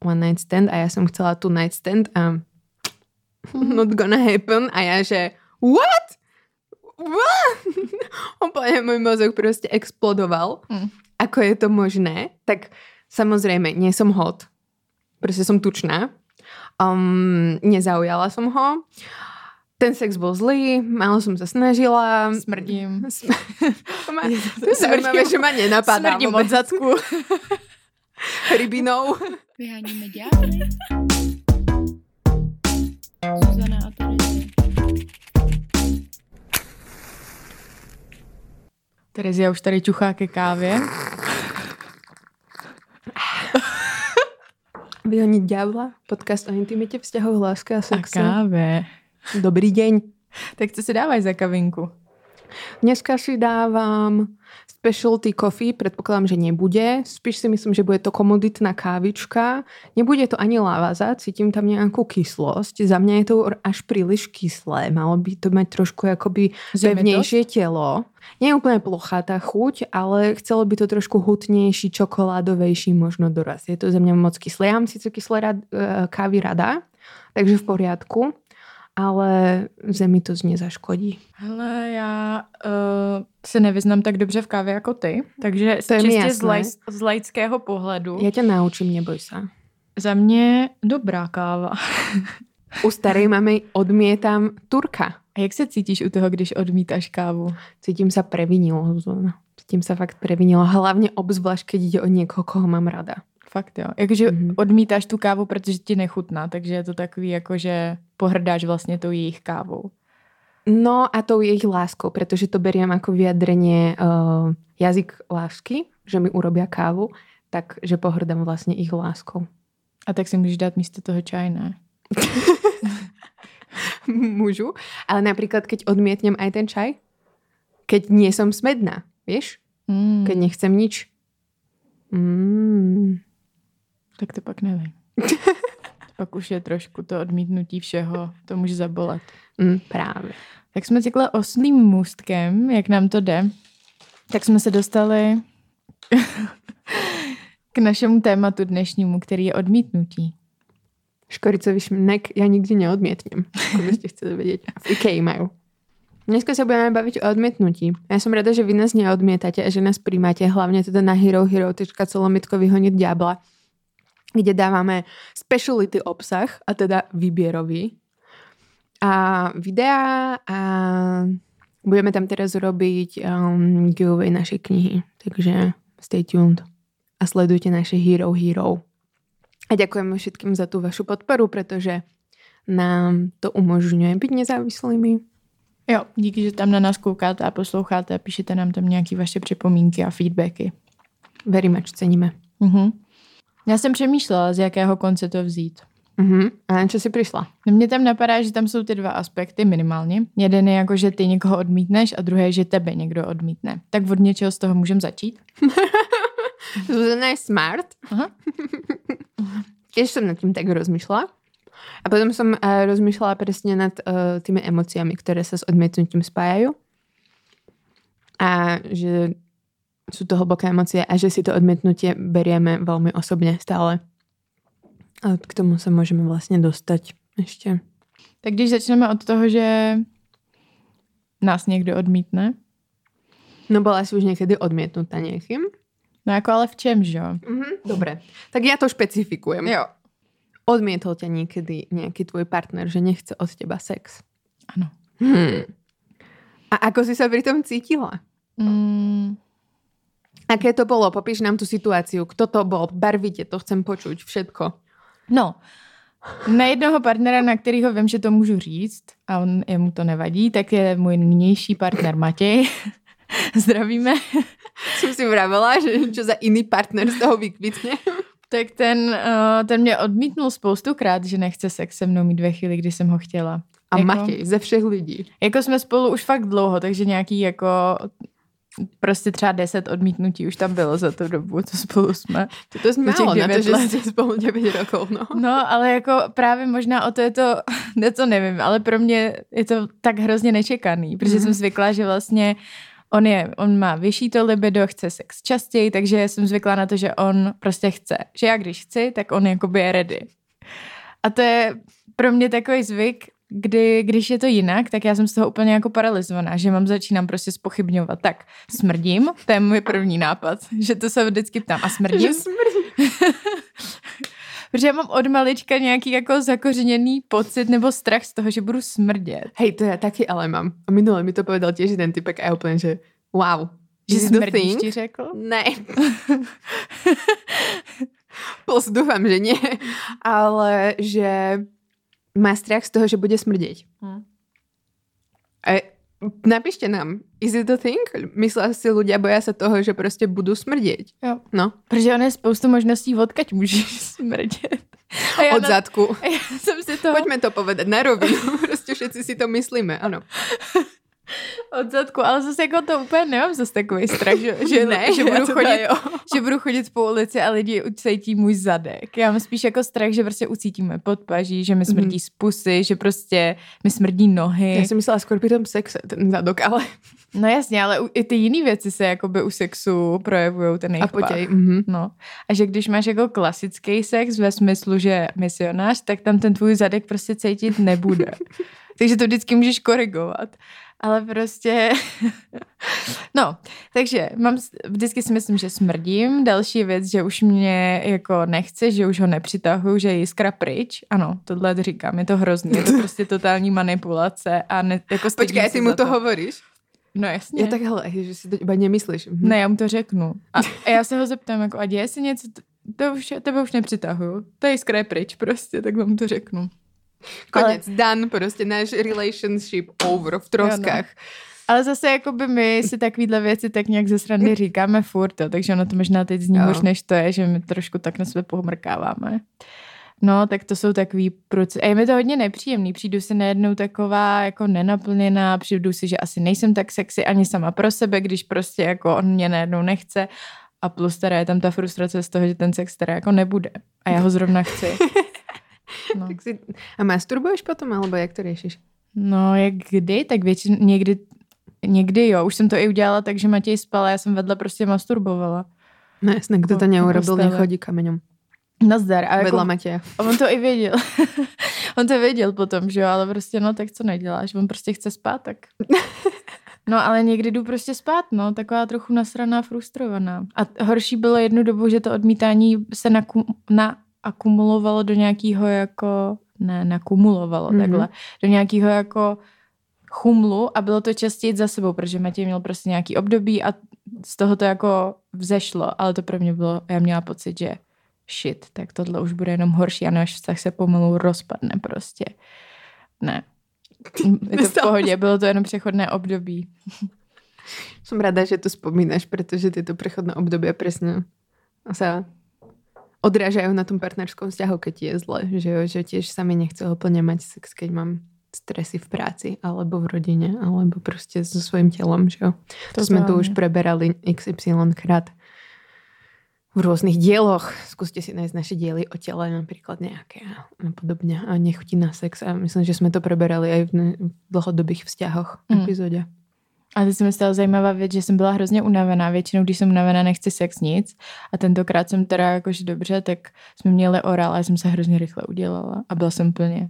one night stand a ja som chcela tu night stand a not gonna happen a ja, že what? What? Úplne môj mozog proste explodoval. Mm. Ako je to možné? Tak samozrejme, nie som hot. Proste som tučná. Um, nezaujala som ho. Ten sex bol zlý, málo som sa snažila. Smrdím. Sm- to je zaujímavé, že ma nenapadá. Smrdím od zadku. Rybinou. Vyháníme ďábly. Zuzana a Terezie. Terezia už tady čuchá ke kávě. Vyhoniť ďábla, podcast o intimitě, vzťahov, láske a sexe. A káve. Dobrý deň. Tak co si dávají za kavinku? Dneska si dávam specialty coffee, predpokladám, že nebude. Spíš si myslím, že bude to komoditná kávička. Nebude to ani lavaza, cítim tam nejakú kyslosť. Za mňa je to až príliš kyslé. Malo by to mať trošku akoby pevnejšie telo. Nie je úplne plochá tá chuť, ale chcelo by to trošku hutnejší, čokoládovejší možno doraz. Je to za mňa moc kyslé. Ja mám síce kyslé rad, e, kávy rada, takže v poriadku ale zemi to nezaškodí. Hele, já uh, se nevyznám tak dobře v kávě jako ty, takže to je čistě z, laj, z laického pohledu. Já tě naučím, neboj se. Za mě dobrá káva. u starej mamy odmietam Turka. A jak se cítíš u toho, když odmítáš kávu? Cítím sa previnilo. Cítím sa fakt previnilo. Hlavně obzvlášť, keď ide o niekoho, koho mám rada. Fakt jo. Jakože mm-hmm. odmítáš tu kávu, protože ti nechutná, takže je to takový jako, že pohrdáš vlastně tou jejich kávou. No a tou jejich láskou, protože to beriem ako vyjadrenie uh, jazyk lásky, že mi urobia kávu, tak že pohrdám vlastně ich láskou. A tak si můžeš dát místo toho čaj, ne? Můžu, ale napríklad keď odmietnem aj ten čaj, keď nie som smedná, vieš? Mm. Keď nechcem nič. Mm. Tak to pak nevím. pak už je trošku to odmítnutí všeho, to může zabolet. Mm, právě. Tak jsme cykla oslým můstkem, jak nám to jde. Tak jsme se dostali k našemu tématu dnešnímu, který je odmítnutí. Škoricový šmnek já nikdy neodmietnem, ako byste chceli vědět. V IKEA majú. Dneska sa budeme baviť o odmietnutí. Ja som rada, že vy nás neodmietate a že nás príjmate, hlavne teda na herohero.co vyhoniť diabla kde dávame speciality obsah, a teda výbierový. A videa a budeme tam teraz robiť um, giveaway našej knihy. Takže stay tuned a sledujte naše Hero Hero. A ďakujeme všetkým za tú vašu podporu, pretože nám to umožňuje být nezávislými. Jo, díky, že tam na nás koukáte a posloucháte a píšete nám tam nějaké vaše připomínky a feedbacky. Very much ceníme. Uh-huh. Já jsem přemýšlela, z jakého konce to vzít. Uh-huh. A na co jsi přišla? Mně tam napadá, že tam jsou ty dva aspekty minimálně. Jeden je jako, že ty někoho odmítneš a druhý je, že tebe někdo odmítne. Tak od něčeho z toho můžeme začít? Zuzana je smart. Aha. Tiež som nad tým tak rozmýšľala. A potom som uh, rozmýšľala presne nad uh, tými emóciami, ktoré sa s odmietnutím spájajú. A že sú to hlboké emócie a že si to odmietnutie berieme veľmi osobne stále. A k tomu se můžeme vlastně dostať ještě. Tak když začneme od toho, že nás někdo odmítne. No byla jsi už někdy odmětnuta někým? No jako ale v čem, že jo? Mm-hmm, Dobre, tak já to špecifikujem. Jo. Odmietol tě někdy nějaký tvůj partner, že nechce od teba sex? Ano. Hmm. A ako si sa pri tom cítila? Mm, Aké to bolo? Popíš nám tu situáciu. Kto to bol? Barvite, to chcem počuť. Všetko. No, na jednoho partnera, na kterého vím, že to můžu říct a on, jemu to nevadí, tak je můj nynější partner Matěj. Zdravíme. Jsem si vravela, že čo za jiný partner z toho vykvitne. tak ten, uh, ten mě odmítnul spoustukrát, že nechce sex se mnou mít ve chvíli, kdy jsem ho chtěla. A jako, Matěj, ze všech lidí. Jako jsme spolu už fakt dlouho, takže nějaký jako prostě třeba deset odmítnutí už tam bylo za tu dobu, co spolu jsme. To, to je málo na to, že jste spolu 9 rokov, no. No, ale jako právě možná o to je to, ne to nevím, ale pro mě je to tak hrozně nečekaný, protože mm. jsem zvyklá, že vlastně on, je, on má vyšší to libido, chce sex častěji, takže jsem zvyklá na to, že on prostě chce. Že já když chci, tak on jakoby je ready. A to je pro mě takový zvyk, kdy, když je to jinak, tak já jsem z toho úplně jako paralizovaná, že mám začínám prostě spochybňovat. Tak, smrdím, to je můj první nápad, že to se vždycky ptám. A smrdím? Že smrdím. Protože já mám od malička nějaký jako zakořeněný pocit nebo strach z toho, že budu smrdět. Hej, to já taky ale mám. A minule mi to povedal těž jeden typek a já úplně, že wow. Že smrdíš ti řekl? Ne. Plus dúfam, že nie. Ale že má strach z toho, že bude smrdeť. Hm. A napíšte nám, is it the thing? Myslia si ľudia, boja sa toho, že prostě budú smrdeť. Jo. No, Protože on je spoustu možností, odkaď můžeš smrdět. A já od na- zadku. a já jsem si toho Poďme to povedať na rovinu. Prostě všetci si to myslíme, ano. od zadku, ale zase jako to úplně nemám zase takový strach, že, že, Ne, že, budu chodit, jo. že budu chodit po ulici a lidi ucítí můj zadek. Já mám spíš jako strach, že prostě ucítíme podpaží, že mi smrdí Mhm. z pusy, že prostě mi smrdí nohy. Já jsem myslela pri tom sexe, ten zadok, ale... No jasně, ale u- i ty jiné věci se jakoby u sexu projevují ten A jejich pach. potěj. Mhm. No. A že když máš jako klasický sex ve smyslu, že misionář, tak tam ten tvůj zadek prostě cítit nebude. takže to vždycky můžeš korigovat. Ale prostě... no, takže mám, vždycky si myslím, že smrdím. Další věc, že už mě jako nechce, že už ho nepřitahuju, že je jiskra pryč. Ano, tohle říkám, je to hrozný. Je to prostě totální manipulace a ne, jako Počkej, ty mu za to hovoríš? No jasně. Já tak hele, že si to iba nemyslíš. Mhm. Ne, já mu to řeknu. A, a já se ho zeptám, jako, a děje se něco, to, to už, tebe už nepřitahuju. To je jiskra je pryč prostě, tak vám to řeknu. Konec, done, prostě náš relationship over v troskách. Ale zase jako by my si takovýhle věci tak nějak ze srandy říkáme furt, jo, takže ono to možná teď zní Jo. hůř, než to je, že my trošku tak na sebe pohmrkáváme. No, tak to jsou takový procesy. A je mi to hodně nepříjemný. Přijdu si najednou taková jako nenaplněná, přijdu si, že asi nejsem tak sexy ani sama pro sebe, když prostě jako on mě najednou nechce. A plus teda je tam ta frustrace z toho, že ten sex teda jako nebude. A já ho zrovna chci. No. Tak si... A masturbuješ potom, alebo jak to řešíš? No, jak kdy? Tak většinou někdy, někdy jo. Už jsem to i udělala tak, že Matěj spal a já jsem vedle prostě masturbovala. No jasné, kdo to po neurobil, nechodí kameňom. Nazdar. A jako, Vedla Matěja. a on to i věděl. on to věděl potom, že jo, ale prostě no, tak co neděláš? On prostě chce spát, tak... No, ale někdy jdu prostě spát, no, taková trochu nasraná, frustrovaná. A horší bylo jednu dobu, že to odmítání se naku, naakumulovalo do nějakého jako, ne, nakumulovalo Mhm. mm-hmm. takhle, do nějakého jako chumlu a bylo to častěji za sebou, protože Matěj měl prostě nějaký období a z toho to jako vzešlo, ale to pro mě bylo, já měla pocit, že shit, tak tohle už bude jenom horší a náš vztah se pomalu rozpadne prostě. Ne. Je to v pohodě, bylo to jenom přechodné období. Som rada, že to spomínaš, protože tyto prechodné obdobia presne sa odrážajú na tom partnerskom vzťahu, keď je zle. Že, jo, že tiež sa mi nechce úplne mať sex, keď mám stresy v práci, alebo v rodine, alebo prostě so svojím telom. Že jo. To sme tu už preberali XY krát v rôznych dieloch. Skúste si nájsť naše diely o tele napríklad nejaké a podobne. A nechutí na sex. A myslím, že sme to preberali aj v, dlhodobých vzťahoch Mm. mm. A teď se mi stala zajímavá věc, že jsem byla hrozně unavená. Většinou, když jsem unavená, nechci sex nic. A tentokrát jsem teda jakože dobře, tak jsme měli orál a já jsem se hrozně rychle udělala. A byla jsem plně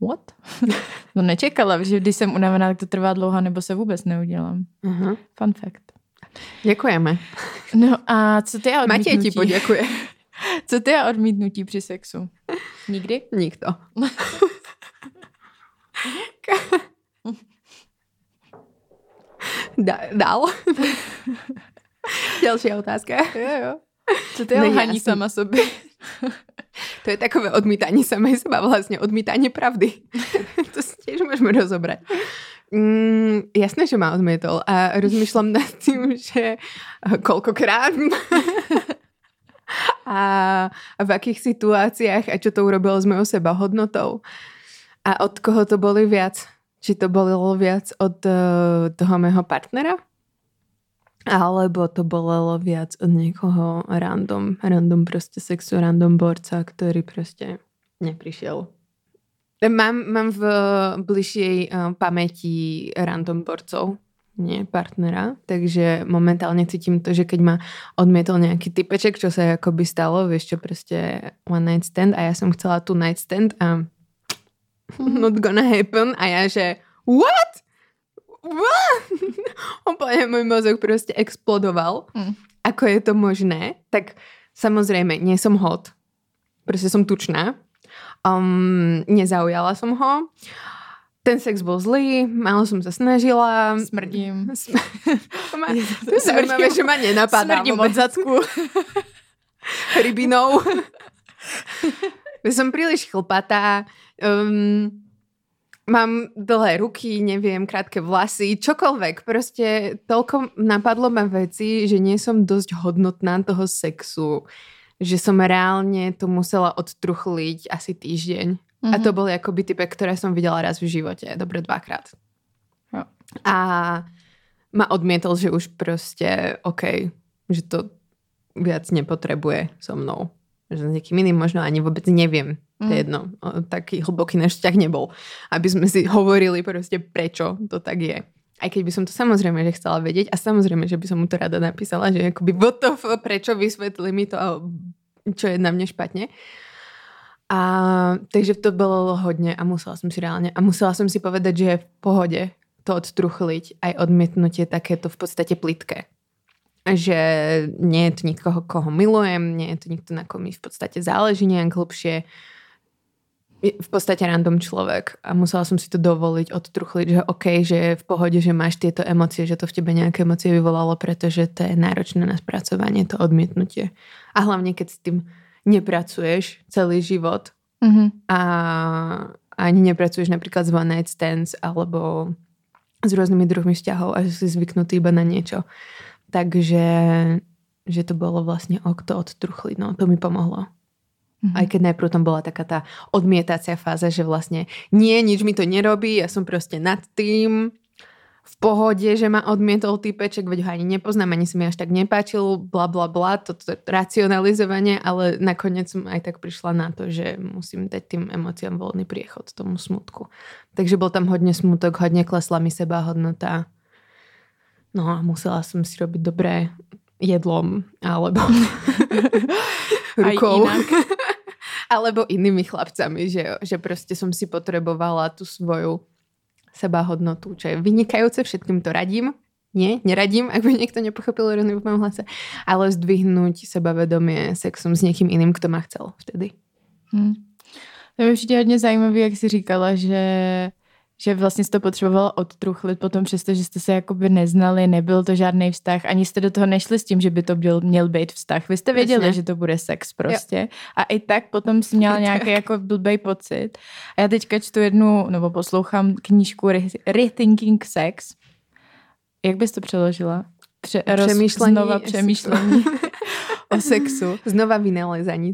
what? no nečekala, že když jsem unavená, tak to trvá dlouho, nebo se vůbec neudělám. Aha. Fun fact. Ďakujeme. No a co ty a odmítnutí? Matěj ti poděkuje. Co ty a odmítnutí při sexu? Nikdy? Nikto. Da, dál. Ďalšia otázka. Jo, jo. Co ty lhaní jasný. sama sobě? To je takové odmítanie samej seba, vlastne odmítanie pravdy. to si tiež môžeme rozobrať. Mm, jasné, že ma odmietol a rozmýšľam nad tým, že koľkokrát a, a v akých situáciách a čo to urobilo s mojou sebahodnotou a od koho to boli viac. Či to bolo viac od uh, toho mého partnera alebo to bolelo viac od niekoho random, random proste sexu, random borca, ktorý proste neprišiel. Mám, mám v bližšej uh, pamäti random borcov, nie partnera, takže momentálne cítim to, že keď ma odmietol nejaký typeček, čo sa akoby stalo, vieš čo, proste one night stand a ja som chcela tu night stand a not gonna happen a ja, že what? What? Úplne môj mozog proste explodoval. Mm. Ako je to možné? Tak samozrejme, nie som hot. Proste som tučná. Um, nezaujala som ho. Ten sex bol zlý, málo som sa snažila. Smrdím. Sm- ma, to je zaujímavé, že ma nenapadá. Smrdím od zadku. Rybinou. som príliš chlpatá. Um, mám dlhé ruky, neviem, krátke vlasy, čokoľvek. Proste toľko napadlo ma veci, že nie som dosť hodnotná toho sexu, že som reálne to musela odtruchliť asi týždeň. Mm-hmm. A to mhm. boli akoby type, ktoré som videla raz v živote, dobre dvakrát. Jo. A ma odmietol, že už proste OK, že to viac nepotrebuje so mnou. Že s niekým iným možno ani vôbec neviem. Mm. To je mhm. jedno. Taký hlboký náš vzťah nebol. Aby sme si hovorili proste prečo to tak je. Aj keď by som to samozrejme, že chcela vedieť a samozrejme, že by som mu to rada napísala, že akoby to, prečo vysvetli mi to, čo je na mne špatne. A takže to bylo hodně a musela jsem si reálně, a musela jsem si povedať, že je v pohodě to odtruchliť, aj odmietnutie takéto v podstate plitké. Že nie je to nikoho, koho milujem, nie je to nikto, na kom mi v podstate záleží nejak hlbšie. V podstate random človek a musela som si to dovoliť, odtruchliť, že OK, že je v pohode, že máš tieto emócie, že to v tebe nejaké emócie vyvolalo, pretože to je náročné na spracovanie, to odmietnutie. A hlavne, keď s tým nepracuješ celý život mm-hmm. a ani nepracuješ napríklad s one night stands alebo s rôznymi druhmi vzťahov a že si zvyknutý iba na niečo. Takže že to bolo vlastne ok to odtruchliť. No, to mi pomohlo. Mm-hmm. Aj keď najprv tam bola taká tá odmietacia fáza, že vlastne nie, nič mi to nerobí, ja som proste nad tým, v pohode, že ma odmietol typeček, veď ho ani nepoznám, ani sa mi až tak nepáčil, bla bla bla, toto racionalizovanie, ale nakoniec som aj tak prišla na to, že musím dať tým emóciám voľný priechod, tomu smutku. Takže bol tam hodne smutok, hodne klesla mi seba hodnota. No a musela som si robiť dobré jedlom, alebo rukou. alebo inými chlapcami, že, že proste som si potrebovala tú svoju sebahodnotu, čo je vynikajúce, všetkým to radím. Nie, neradím, ak by niekto nepochopil iróniu v mojom hlase, ale zdvihnúť sebavedomie sexom s někým iným, kto ma chcel vtedy. Hmm. To je určitě hodně zajímavé, jak jsi říkala, že že vlastně jste to potřebovala odtruchlit potom, přesto, že jste se jakoby neznali, nebyl to žádný vztah, ani jste do toho nešli s tím, že by to byl, měl být vztah. Vy jste věděli, Jasně. že to bude sex prostě. Jo. A i tak potom jsi měla nějaký jako blbej pocit. A já teďka čtu jednu, nebo poslouchám knížku Rethinking Sex. Jak bys to přeložila? Pře- přemýšlení. Znova přemýšlení o sexu. Znova vynalezání.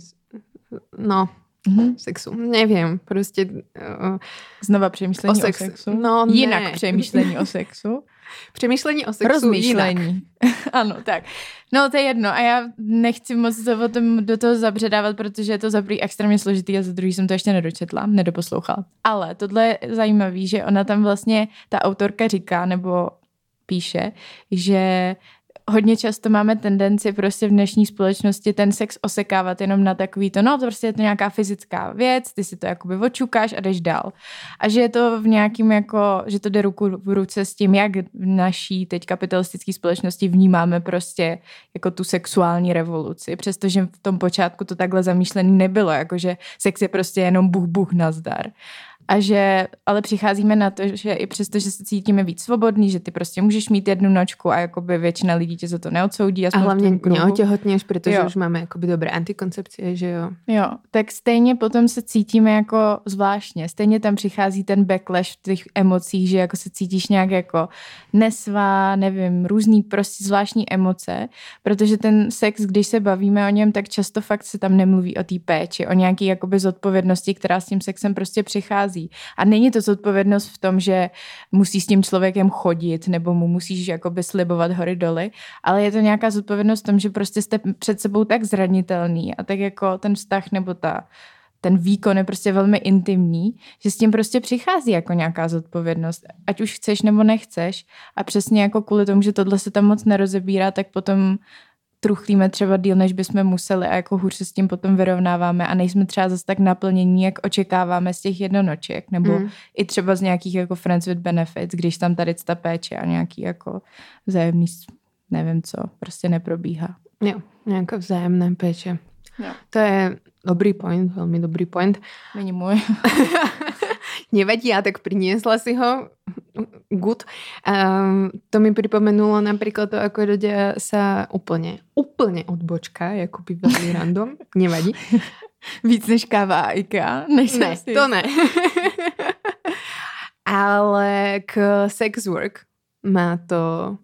No, mm-hmm. sexu. Nevím, prostě... Uh, Znova přemýšlení o, sex. o sexu? No, Jinak ne. přemýšlení o sexu? Přemýšlení o sexu Rozmýšlení. Jinak. ano, tak. No to je jedno a já nechci moc to o tom do toho zabředávat, protože je to za prvý extrémně složitý a za druhý jsem to ještě nedočetla, nedoposlouchala. Ale tohle je zajímavý, že ona tam vlastně, ta autorka říká, nebo píše, že hodně často máme tendenci prostě v dnešní společnosti ten sex osekávat jenom na takový to, no to prostě je to nějaká fyzická věc, ty si to jakoby očukáš a jdeš dál. A že je to v nějakým jako, že to jde ruku v ruce s tím, jak v naší teď kapitalistické společnosti vnímáme prostě jako tu sexuální revoluci, přestože v tom počátku to takhle zamýšlený nebylo, jakože sex je prostě jenom buch buch nazdar a že ale přicházíme na to, že i přesto, že se cítíme víc svobodný, že ty prostě můžeš mít jednu nočku a jakoby většina lidí tě za to neodsoudí. A hlavně neotěhotněš, protože jo. už máme jakoby dobré antikoncepcie, že jo. Jo, tak stejně potom se cítíme jako zvláštně. Stejně tam přichází ten backlash v těch emocích, že jako se cítíš nějak jako nesvá, nevím, různý prostě zvláštní emoce, protože ten sex, když se bavíme o něm, tak často fakt se tam nemluví o té péči, o nějaký jakoby zodpovědnosti, která s tím sexem prostě přichází přichází. A není to zodpovědnost v tom, že musí s tím člověkem chodit nebo mu musíš jakoby slibovat hory doly, ale je to nějaká zodpovědnost v tom, že prostě jste před sebou tak zranitelný a tak jako ten vztah nebo ta ten výkon je prostě velmi intimní, že s tím prostě přichází jako nějaká zodpovědnost, ať už chceš nebo nechceš a přesně jako kvůli tomu, že tohle se tam moc nerozebírá, tak potom truchlíme třeba díl, než bychom museli a jako hůř se s tím potom vyrovnáváme a nejsme třeba zase tak naplnění, jak očekáváme z těch jednonoček, nebo mm. i třeba z nějakých jako friends with benefits, když tam tady ta péče a nějaký jako vzájemný, nevím co, prostě neprobíhá. Jo, nějaká vzájemná péče. Jo. To je dobrý point, velmi dobrý point. Není můj. Nevadí, já tak priniesla si ho. Good. Um, to mi pripomenulo napríklad to, ako ľudia sa úplne, úplne odbočka, by veľmi random. Nevadí. Víc než káva a IKEA? Než ne, to ne. Ale k sex work ma to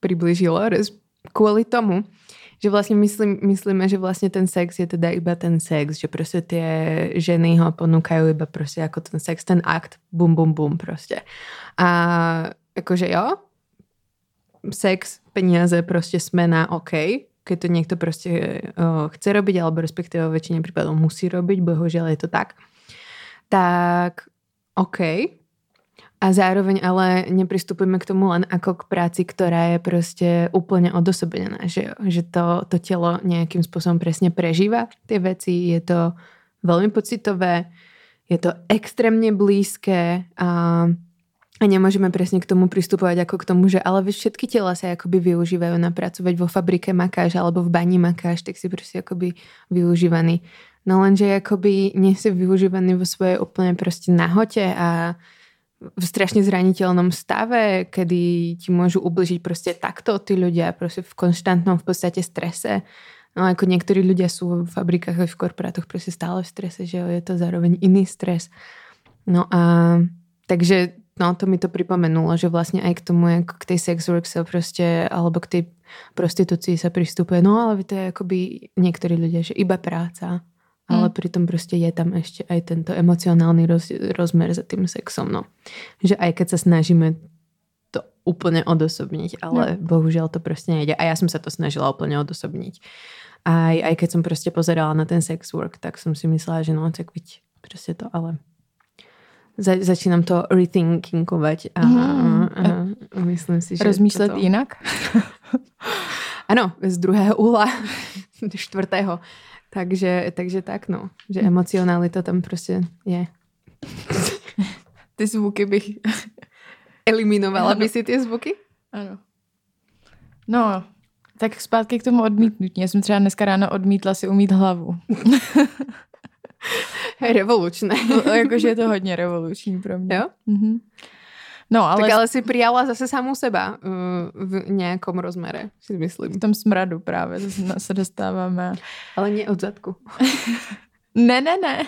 približilo kvôli tomu, že vlastne myslím, myslíme, že vlastne ten sex je teda iba ten sex, že proste tie ženy ho ponúkajú iba proste ako ten sex, ten akt, bum, bum, bum proste. A akože jo, sex, peniaze proste sme na OK, keď to niekto proste uh, chce robiť, alebo respektíve vo väčšine prípadov musí robiť, bohužiaľ je to tak, tak OK, a zároveň ale nepristupujeme k tomu len ako k práci, ktorá je proste úplne odosobená. Že, že to, to telo nejakým spôsobom presne prežíva tie veci. Je to veľmi pocitové, je to extrémne blízke a, a nemôžeme presne k tomu pristupovať ako k tomu, že ale všetky tela sa akoby využívajú na pracovať vo fabrike makáš alebo v bani makáš, tak si proste akoby využívaný. No lenže akoby nie si využívaný vo svojej úplne proste nahote a v strašne zraniteľnom stave, kedy ti môžu ubližiť proste takto tí ľudia, proste v konštantnom v podstate strese. No ako niektorí ľudia sú v fabrikách a v korporátoch proste stále v strese, že je to zároveň iný stres. No a takže no to mi to pripomenulo, že vlastne aj k tomu, ako k tej sex work sa proste, alebo k tej prostitúcii sa pristupuje, no ale to je akoby niektorí ľudia, že iba práca ale mm. pritom proste je tam ešte aj tento emocionálny roz, rozmer za tým sexom. No. Že aj keď sa snažíme to úplne odosobniť, ale no. bohužiaľ to proste nejde. A ja som sa to snažila úplne odosobniť. Aj, aj keď som proste pozerala na ten sex work, tak som si myslela, že no, tak byť proste to, ale za, začínam to rethinkingovať a, mm. a, a myslím si, že... Rozmýšlet toto... jinak? ano, z druhého úhla, čtvrtého. Takže, takže tak, no. Že hm. emocionalita tam prostě je. Ty zvuky bych... Eliminovala by si ty zvuky? Ano. No, tak zpátky k tomu odmítnutí. Já jsem třeba dneska ráno odmítla si umít hlavu. Revolučné. Jakože je to hodně revoluční pro mě. Jo? Mhm. No, ale... Tak ale si přijala zase samu seba uh, v nějakom rozmere, si myslím. V tom smradu právě se dostáváme. Ale nie od zadku. ne, ne, ne.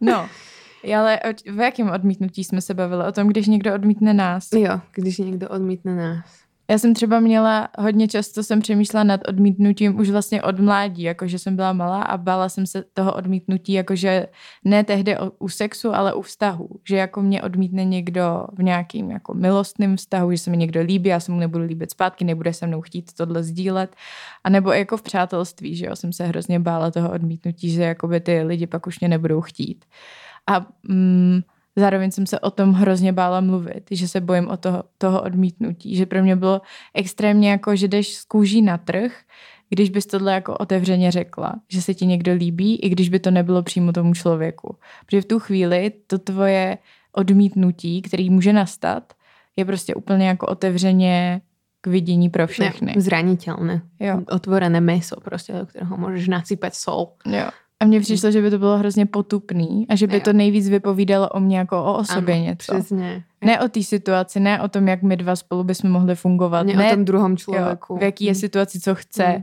No, ale v jakém odmítnutí jsme se bavili? O tom, když někdo odmítne nás. Jo, když někdo odmítne nás. Já jsem třeba měla, hodně často jsem přemýšlela nad odmítnutím už vlastně od mládí, jakože jsem byla malá a bála jsem se toho odmítnutí, jakože ne tehdy u sexu, ale u vztahu, že jako mě odmítne někdo v nějakým jako milostným vztahu, že se mi někdo líbí, já se mu nebudu líbit zpátky, nebude se mnou chtít tohle sdílet, a nebo jako v přátelství, že jo, jsem se hrozně bála toho odmítnutí, že jakoby ty lidi pak už mě nebudou chtít. A mm, zároveň jsem se o tom hrozně bála mluvit, že se bojím o toho, toho odmítnutí, že pro mě bylo extrémně jako, že jdeš z kůží na trh, když bys tohle jako otevřeně řekla, že se ti někdo líbí, i když by to nebylo přímo tomu člověku. Protože v tu chvíli to tvoje odmítnutí, který může nastat, je prostě úplně jako otevřeně k vidění pro všechny. Ne, zranitelné. Jo. Otvorené meso prostě, do kterého můžeš nasypat sol. Jo. A mně přišlo, že by to bylo hrozně potupný a že by jo. to nejvíc vypovídalo o mě jako o osobě ano, něco. Přesně. Ne o té situaci, ne o tom, jak my dva spolu bychom mohli fungovat. Ne, ne o tom druhom člověku. Jo, v jaký je hmm. situaci, co chce. Hmm.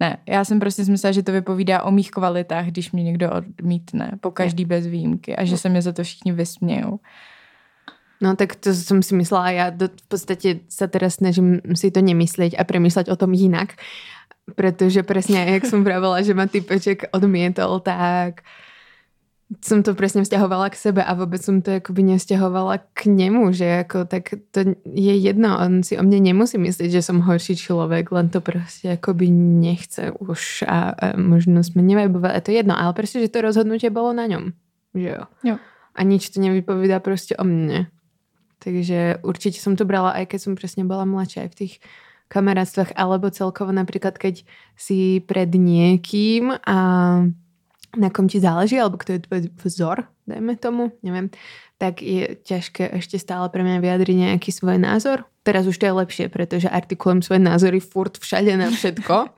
Ne, já jsem prostě si myslela, že to vypovídá o mých kvalitách, když mě někdo odmítne, po každý ne. bez výjimky a že se mě za to všichni vysmějou. No tak to jsem si myslela, já do, v podstatě se teda snažím si to nemyslet a přemýšlet o tom jinak pretože presne, jak som vravela, že ma typeček odmietol, tak som to presne vzťahovala k sebe a vôbec som to akoby nevzťahovala k nemu, že ako tak to je jedno, on si o mne nemusí myslieť, že som horší človek, len to proste akoby nechce už a, a možno sme nevajbovali, a to je jedno, ale proste, že to rozhodnutie bolo na ňom, že jo. jo. A nič to nevypovídá proste o mne. Takže určite som to brala, aj keď som presne bola mladšia, aj v tých kamarátstvách, alebo celkovo napríklad, keď si pred niekým a na kom ti záleží, alebo kto je tvoj vzor, dajme tomu, neviem, tak je ťažké ešte stále pre mňa vyjadriť nejaký svoj názor. Teraz už to je lepšie, pretože artikulujem svoje názory furt všade na všetko.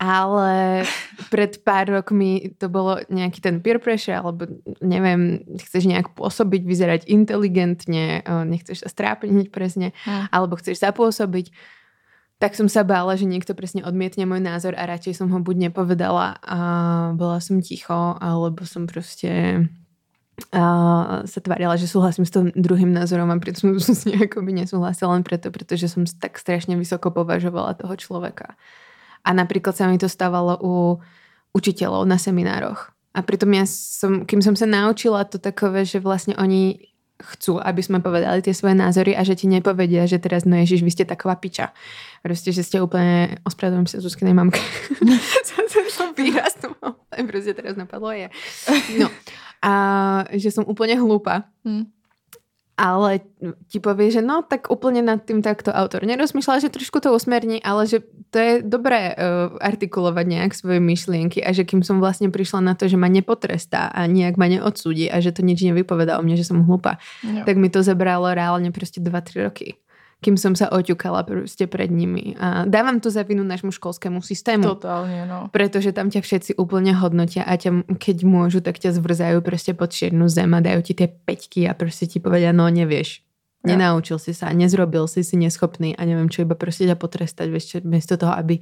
Ale pred pár rokmi to bolo nejaký ten peer pressure, alebo neviem, chceš nejak pôsobiť, vyzerať inteligentne, nechceš sa strápiť presne, hm. alebo chceš zapôsobiť tak som sa bála, že niekto presne odmietne môj názor a radšej som ho buď nepovedala a bola som ticho, alebo som proste a sa tvárila, že súhlasím s tým druhým názorom a pritom som s akoby nesúhlasila len preto, pretože som tak strašne vysoko považovala toho človeka. A napríklad sa mi to stávalo u učiteľov na seminároch. A pritom ja som, kým som sa naučila to takové, že vlastne oni chcú, aby sme povedali tie svoje názory a že ti nepovedia, že teraz no ježiš, vy ste taková piča. Proste, že ste úplne, ospravedlňujem sa Zuzkinej mamke. som výraz, to proste teraz napadlo je. No. A že som úplne hlúpa. Hmm ale ti povie, že no tak úplne nad tým takto autor nerozmýšľa, že trošku to usmerní, ale že to je dobré uh, artikulovať nejak svoje myšlienky a že kým som vlastne prišla na to, že ma nepotrestá a nejak ma neodsúdi a že to nič nevypoveda o mne, že som hlúpa, no. tak mi to zabralo reálne proste 2-3 roky kým som sa oťukala proste pred nimi. A dávam to za vinu nášmu školskému systému. Totálne, no. Pretože tam ťa všetci úplne hodnotia a ťa, keď môžu, tak ťa zvrzajú proste pod čiernu zem a dajú ti tie peťky a proste ti povedia, no nevieš. Ja. Nenaučil si sa, nezrobil si si neschopný a neviem čo, iba proste ťa potrestať, vieš, miesto toho, aby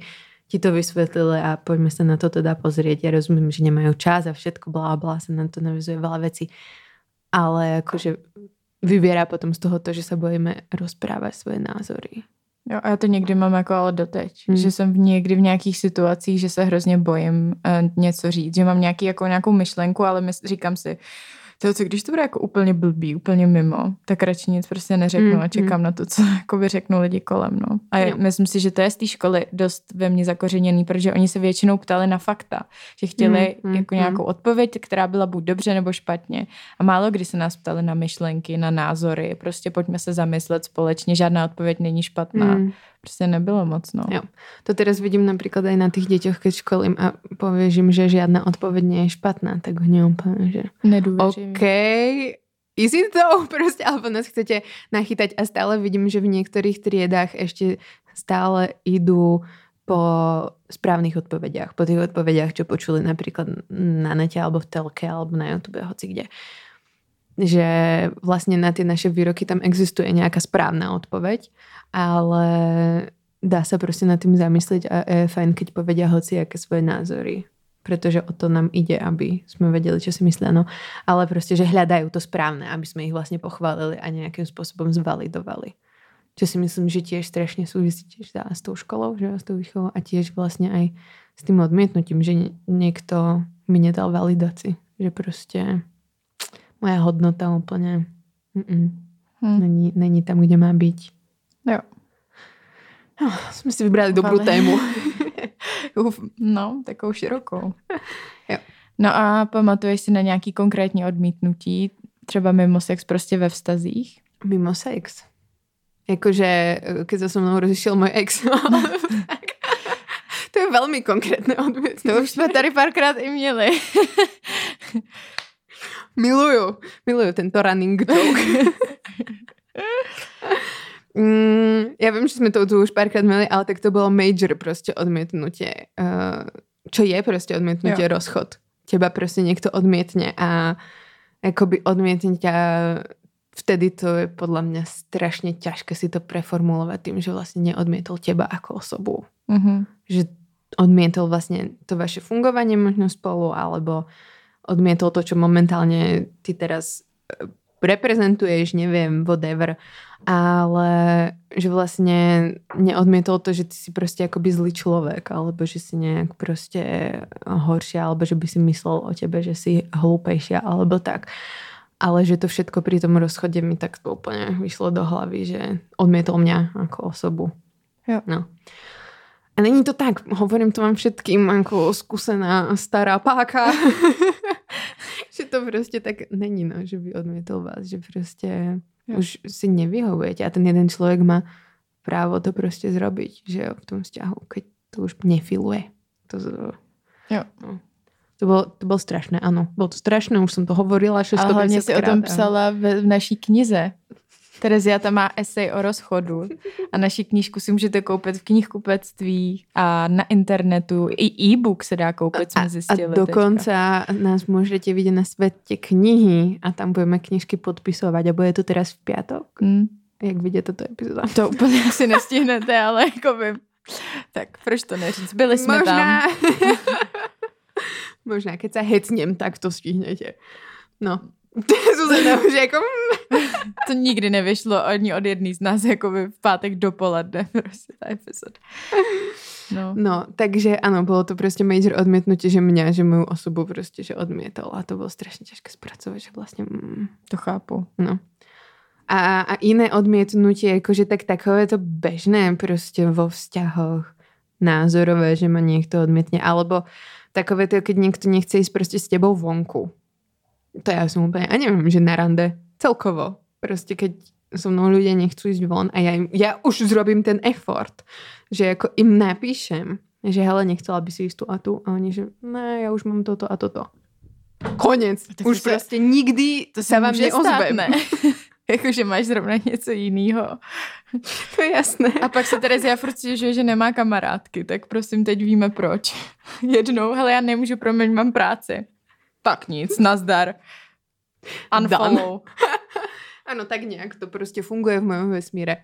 ti to vysvetlili a poďme sa na to teda pozrieť. Ja rozumiem, že nemajú čas a všetko, blá, blá, sa na to navizuje veľa vecí. Ale akože vybiera potom z toho to, že se bojíme rozprávat svoje názory. Jo, a já to někdy mám jako ale doteď, hmm. že jsem někdy v nějakých situacích, že se hrozně bojím uh, něco říct, že mám nějaký, jako nějakou myšlenku, ale my, říkám si, to, co když to bude jako úplně blbý, úplně mimo, tak radši nic prostě neřeknu mm, a čekám mm. na to, co jako by řeknou lidi kolem. No. A je, myslím si, že to je z té školy dost ve mně zakořeněný, protože oni se většinou ptali na fakta, že chtěli mm, jako mm, nějakou odpověď, která byla buď dobře nebo špatně. A málo kdy se nás ptali na myšlenky, na názory, prostě pojďme se zamyslet společně, žádná odpověď není špatná. Mm prostě nebylo moc. No. Jo. To teraz vidím napríklad aj na tých deťoch, keď školím a povieš im, že žiadna odpoveď nie je špatná, tak oni úplne, že Nedôveřím. OK, easy to, proste, alebo nás chcete nachytať a stále vidím, že v niektorých triedách ešte stále idú po správnych odpovediach, po tých odpovediach, čo počuli napríklad na nete alebo v telke alebo na YouTube, hoci kde. Že vlastne na tie naše výroky tam existuje nejaká správna odpoveď ale dá sa proste nad tým zamyslieť a je fajn, keď povedia hoci aké svoje názory pretože o to nám ide, aby sme vedeli, čo si myslia. No, ale proste, že hľadajú to správne, aby sme ich vlastne pochválili a nejakým spôsobom zvalidovali. Čo si myslím, že tiež strašne súvisí tiež s tou školou, že s tou výchovou a tiež vlastne aj s tým odmietnutím, že niekto mi nedal validácii. Že proste moja hodnota úplne mm, hm. není, není tam, kde má byť. Jo. No, jsme si vybrali dobrou Ale... tému. no, takovou širokou. jo. No a pamatuješ si na nějaký konkrétní odmítnutí, třeba mimo sex prostě ve vztazích? Mimo sex? Jakože, když se so mnou rozišel můj ex. to je velmi konkrétné odmítnutí. To už jsme tady párkrát i měli. Miluju, miluju tento running joke. Mm, ja viem, že sme to tu už párkrát mali, ale tak to bolo major proste odmietnutie. Uh, čo je proste odmietnutie, jo. rozchod. Teba proste niekto odmietne a akoby odmietne ťa vtedy to je podľa mňa strašne ťažké si to preformulovať tým, že vlastne neodmietol teba ako osobu. Mm-hmm. Že odmietol vlastne to vaše fungovanie možno spolu, alebo odmietol to, čo momentálne ty teraz reprezentuješ, neviem, whatever, ale že vlastne neodmietol to, že ty si proste akoby zlý človek, alebo že si nejak proste horšia, alebo že by si myslel o tebe, že si hlúpejšia, alebo tak. Ale že to všetko pri tom rozchode mi tak úplne vyšlo do hlavy, že odmietol mňa ako osobu. Jo. No. A není to tak, hovorím to vám všetkým jako zkusená stará páka, že to prostě tak není, no, že by odmětl vás, že prostě jo. už si nevyhovujete a ten jeden člověk má právo to prostě zrobiť, že jo, v tom vzťahu, keď to už nefiluje. To, jo. No. To bylo, to bylo strašné, ano. Bylo to strašné, už jsem to hovorila 650 A hlavně si o tom psala v, v naší knize. Terezia tam má esej o rozchodu a naši knížku si můžete koupit v knihkupectví a na internetu. I e-book se dá koupit, jsme zjistili. A dokonce teďka. nás můžete vidět na světě knihy a tam budeme knižky podpisovat a bude to teraz v pátek. Mm. Jak vidíte to epizoda? To úplně asi nestihnete, ale jako by... Tak proč to neříct? Byli jsme Možná. tam. Možná, keď se hecněm, tak to stihnete. No, Zuzana už jako... to nikdy nevyšlo ani od jedný z nás jako by v pátek dopoledne prostě ta epizod. No. no, takže ano, bylo to prostě major odmětnutí, že mě, že mou osobu prostě, že odmětal a to bylo strašně těžké zpracovat, že vlastně... Mm, to chápu. No. A, a jiné odmětnutí, jakože tak takové to bežné prostě vo vzťahoch názorové, že ma někdo odmětně, alebo takové to, keď někdo nechce jít prostě s tebou vonku to ja som úplne, a neviem, že na rande, celkovo. Proste keď so mnou ľudia nechcú ísť von a ja, im, ja už zrobím ten effort, že ako im napíšem, že hele, nechcela by si ísť tu a tu a oni, že ne, ja už mám toto a toto. Konec. Tak už se, prostě nikdy to se vám neozvem. Ne? Jakože máš zrovna něco jiného. to je jasné. A pak se Terezia furt stěžuje, že nemá kamarádky, tak prosím, teď víme proč. Jednou, hele, já nemůžu, promiň, mám práci. Tak nic, nazdar. Unfollow. ano, tak nějak to prostě funguje v mém vesmíre.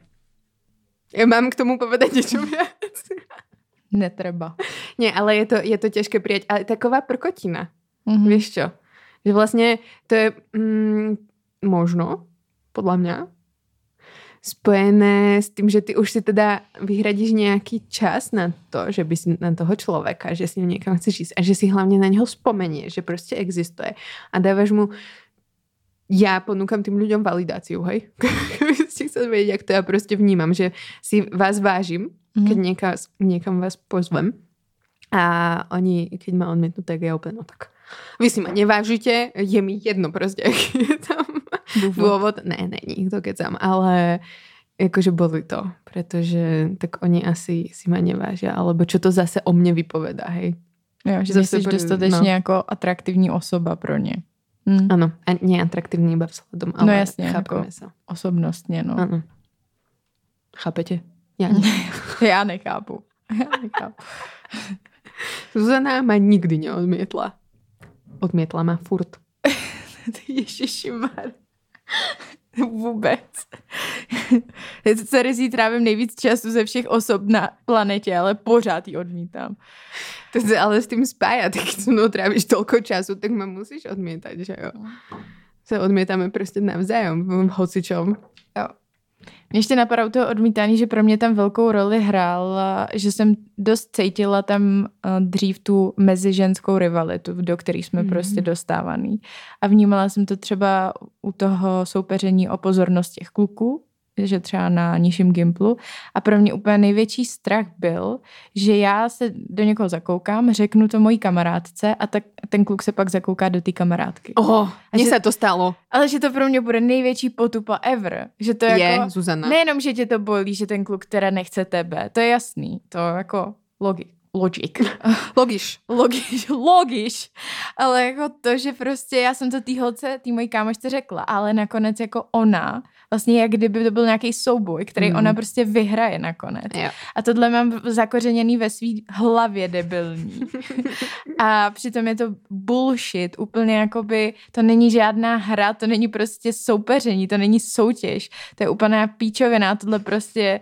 Já mám k tomu povedať něco víc. Netreba. Ne, ale je to, je to těžké přijať. Ale taková prkotina. Mm-hmm. Víš čo? Že vlastně to je mm, možno, podle mě, spojené s tím, že ty už si teda vyhradíš nějaký čas na to, že by si na toho člověka, že si někam chceš jít a že si hlavně na něho vzpomenieš, že prostě existuje a dáváš mu já ponúkam tým ľuďom validáciu, hej? si chcel vědět, jak to já prostě vnímám, že si vás vážím, mm. keď někam, někam vás pozvem a oni, keď ma odmietnú, tak je úplně, no tak vy si ma nevážite, je mi jedno prostě, jak je tam důvod. důvod. Ne, není, to kecám, ale jakože boli to, protože tak oni asi si ma nevážia, alebo čo to zase o mně vypovedá, hej. Jo, že zase jsi dostatečně no. jako atraktivní osoba pro ně. Hmm. Ano, a ne atraktivní iba vzhledom, ale no jasně, chápeme jako se. Osobnostně, no. Ano. Chápete? Já, ne. Já nechápu. Já nechápu. Zuzana ma nikdy neodmietla. Odmietla ma furt. Ježišimar. Vůbec. S Cerezí trávím nejvíc času ze všech osob na planetě, ale pořád ji odmítám. To se ale s tím spája, tak se mnou trávíš tolko času, tak mě musíš odmítat, že jo? Se odmítáme prostě navzájem v hocičom. Jo. Mě ještě napadá u toho odmítání, že pro mě tam velkou roli hrál, že jsem dost cítila tam dřív tu meziženskou rivalitu, do které jsme mm. prostě dostávaný. A vnímala jsem to třeba u toho soupeření o pozornost těch kluků, že třeba na nižším gimplu. A pro mě úplně největší strach byl, že já se do někoho zakoukám, řeknu to mojí kamarádce a tak ten kluk se pak zakouká do té kamarádky. Oho, mně se to stalo. Ale že to pro mě bude největší potupa ever. Že to je, jako, Zuzana. Nejenom, že tě to bolí, že ten kluk teda nechce tebe. To je jasný. To jako logik. Logic. Logiš. Logiš, logiš. Ale jako to, že prostě já jsem to té holce, té mojí kámošce řekla, ale nakonec jako ona vlastně jak kdyby to byl nějaký souboj, který mm. ona prostě vyhraje nakonec. Jo. A tohle mám zakořeněný ve své hlavě debilní. a přitom je to bullshit, úplně jakoby, to není žádná hra, to není prostě soupeření, to není soutěž, to je úplná píčovina, tohle prostě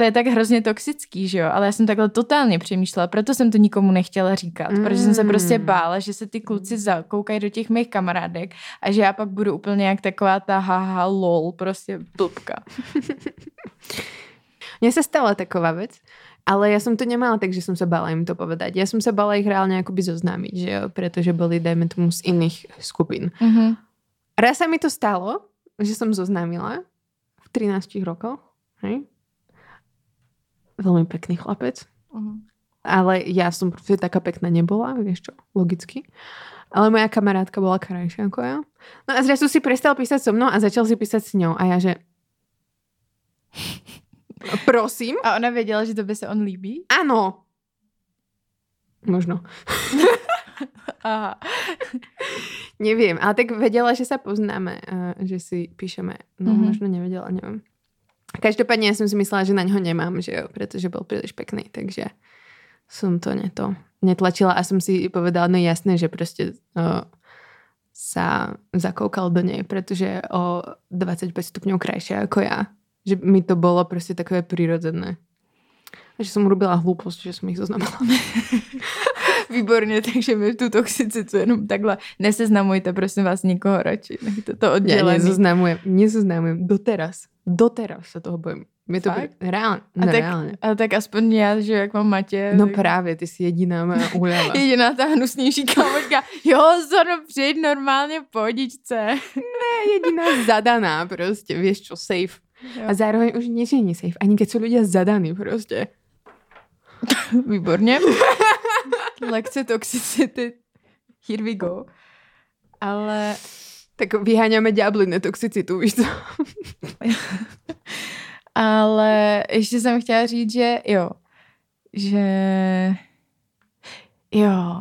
to je tak hrozně toxický, že jo, ale já jsem takhle totálně přemýšlela, proto jsem to nikomu nechtěla říkat, mm. protože jsem se prostě Mm. bála, že se ty kluci zakoukají do těch mých kamarádek a že já pak budu úplně jak taková ta haha lol, prostě blbka. Mne sa stala taková vec, ale ja som to nemala tak, že som sa bala im to povedať. Ja som sa bala ich reálne akoby zoznámiť, že jo, pretože boli, dajme tomu, z iných skupín. Mhm. Raz sa mi to stalo, že som zoznámila v 13 rokoch, hej? Veľmi pekný chlapec, Mhm. ale ja som proste taká pekná nebola, vieš čo, logicky. Ale moja kamarátka bola krajšia ako ja. No a zrazu si prestal písať so mnou a začal si písať s ňou. A ja že... Prosím? A ona věděla, že to by se on líbí? Áno. Možno. Aha. Neviem, ale tak vedela, že sa poznáme, a že si píšeme. No, Mhm. mm-hmm. možno nevedela, neviem. Každopádne ja som si myslela, že na ňo nemám, že jo, pretože bol príliš pekný, takže som to neto netlačila a som si povedala, no jasné, že proste uh, sa zakoukal do nej, pretože je o 25 stupňov krajšia ako ja. Že mi to bolo proste takové prirodzené. A že som urobila hlúposť, že som ich zoznamila. Výborně, takže my tu toxicitu jenom takhle neseznamujte, prosím vás, nikoho radši. Nechte to Ja oddělený. nezoznamujem, nezoznamujem. Doteraz. Doteraz sa toho bojím. Je to Fakt? reálne. A tak, reálne. ale tak aspoň já, že jak mám Matě. No tak- právě, ty jsi jediná moja úleva. Jediná ta hnusnější kamoška. Jo, Zono, přijď normálně pohodičce. jediná zadaná prostě, vieš čo, safe. Jo. A zároveň už nič není safe, ani keď sú ľudia zadaní prostě. Výborně. Lekce toxicity. Here we go. Ale Tak vyháňame ďably netoxicitu, víš co? Ale ještě jsem chtěla říct, že jo, že jo,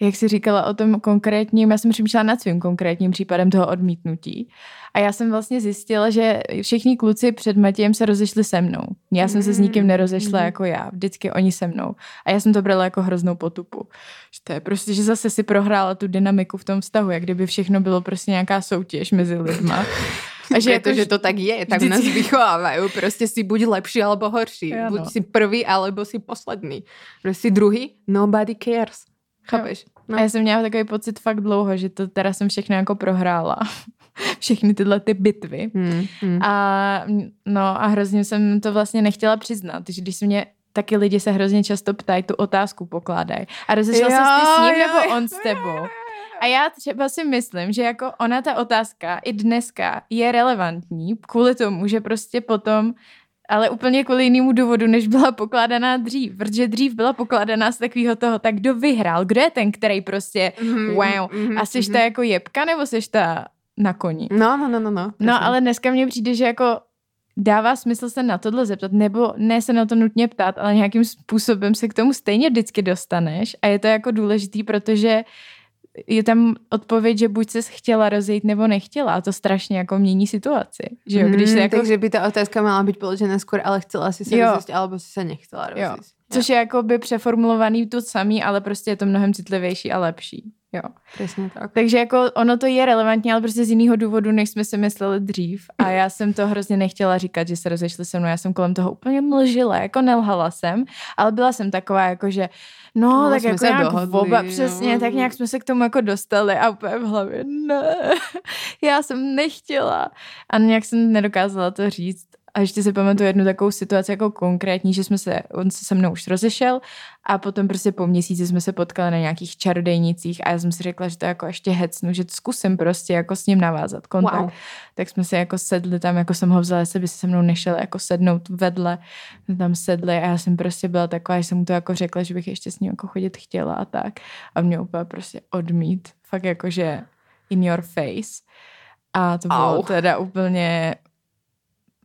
jak jsi říkala o tom konkrétním, já jsem přemýšlela nad svým konkrétním případem toho odmítnutí. A já jsem vlastně zjistila, že všichni kluci před Matějem se rozešli se mnou. Já jsem se s nikým nerozešla Mhm. jako já, vždycky oni se mnou. A já jsem to brala jako hroznou potupu. Že to je prostě, že zase si prohrála tu dynamiku v tom vztahu, jak kdyby všechno bylo prostě nějaká soutěž mezi lidma. A že jako- Pretože to tak je, tak nás Vždycky- vychovávajú. Prostě si buď lepší alebo horší. Áno. Buď si prvý, alebo si posledný. Prostě si druhý, nobody cares. Chápeš? No. A já jsem měla takový pocit fakt dlouho, že to teda jsem všechno jako prohrála. Všechny tyhle ty bitvy. Hmm, hmm. A no a hrozně jsem to vlastně nechtěla přiznat, že když se mě taky lidi se hrozně často ptají, tu otázku pokládají. A rozešla se ty s ním Jo, nebo jo, on s tebou? A já třeba si myslím, že jako ona ta otázka i dneska je relevantní kvůli tomu, že prostě potom ale úplně kvůli jinému důvodu, než byla pokládaná dřív. Protože dřív byla pokládaná z takového toho, tak kdo vyhrál, kdo je ten, který prostě Mhm, wow. mhm, A jsi mhm. ta jako jebka, nebo jsi ta na koni? No, no, no, no. No, No, ale dneska mně přijde, že jako dává smysl se na tohle zeptat, nebo ne se na to nutně ptát, ale nějakým způsobem se k tomu stejně vždycky dostaneš a je to jako důležitý, protože je tam odpověď, že buď se chtěla rozejít nebo nechtěla a to strašně jako mění situaci. Že jo, když se jako, Takže by ta otázka mala byť položená skôr, ale chcela si Jo. rozísť, alebo si sa nechcela Jo. rozísť. což je jako by přeformulovaný to samý, ale prostě je to mnohem citlivější a lepší. Jo. Presne tak. Takže jako ono to je relevantní, ale prostě z jiného důvodu, než jsme si mysleli dřív. A já jsem to hrozně nechtěla říkat, že se rozešli se mnou. Já jsem kolem toho úplně mlžila, jako nelhala jsem, ale byla jsem taková jako, že no, No, tak jako se nějak dohodli, oba, no. přesně, tak nějak jsme se k tomu jako dostali a úplně v hlavě, ne, já jsem nechtěla. A nějak jsem nedokázala to říct. A ještě si pamatuju jednu takovou situaci jako konkrétní, že jsme se, on se se mnou už rozešel a potom prostě po měsíci jsme se potkali na nějakých čarodejnicích a já jsem si řekla, že to jako ještě hecnu, že zkusím prostě jako s ním navázat kontakt. Wow. Tak jsme si jako sedli tam, jako jsem ho vzala, jestli by si se mnou nešel jako sednout vedle, tam sedli a já jsem prostě byla taková, že jsem mu to jako řekla, že bych ještě s ním jako chodit chtěla a tak. A mě úplně prostě odmít. Fakt jako, že in your face. A to bylo Au. teda úplně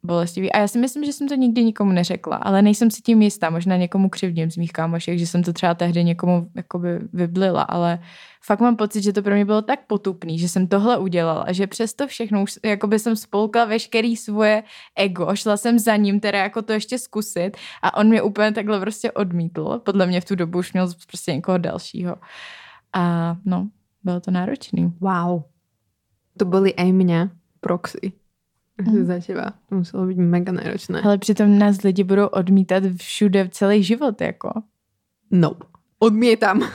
bolestivý. A já si myslím, že jsem to nikdy nikomu neřekla, ale nejsem si tím jistá. Možná někomu křivdím z mých kámošek, že jsem to třeba tehdy někomu jakoby vyblila, ale fakt mám pocit, že to pro mě bylo tak potupný, že jsem tohle udělala, že přesto všechno už jakoby jsem spolkla veškerý svoje ego, šla jsem za ním teda jako to ještě zkusit a on mě úplně takhle prostě odmítl. Podle mě v tu dobu už měl prostě někoho dalšího. A no, bylo to náročný. Wow. To boli aj mňa proxy. Mm. za teba. To muselo být mega náročné. Ale přitom nás lidi budou odmítat všude celý život, jako. No. Odmítám.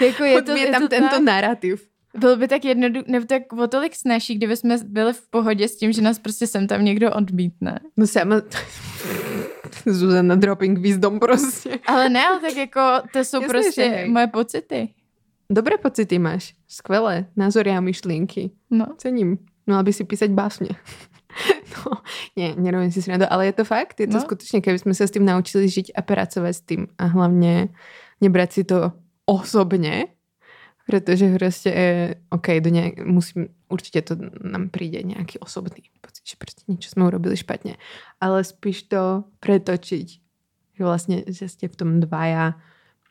jako je to, Odmítám je to tento tak? narrativ. Bylo by tak jednoduché, nebo tak o tolik snažší, kdyby jsme byli v pohodě s tím, že nás prostě sem tam někdo odmítne. No sama... Zuzana dropping wisdom prostě. Ale ne, ale tak jako to jsou Jasně, prostě že moje pocity. Dobré pocity máš. Skvelé. Názory a myšlienky. No. Cením. Mala by si písať básne. No, nie, nerobím si srandu, ale je to fakt. Je to No. no. skutočne, keby sme sa s tým naučili žiť a pracovať s tým a hlavne nebrať si to osobne, pretože proste, eh, ok, do nejak, musím, určite to nám príde nejaký osobný pocit, že proste niečo sme urobili špatne, ale spíš to pretočiť, že vlastne, že ste v tom dvaja,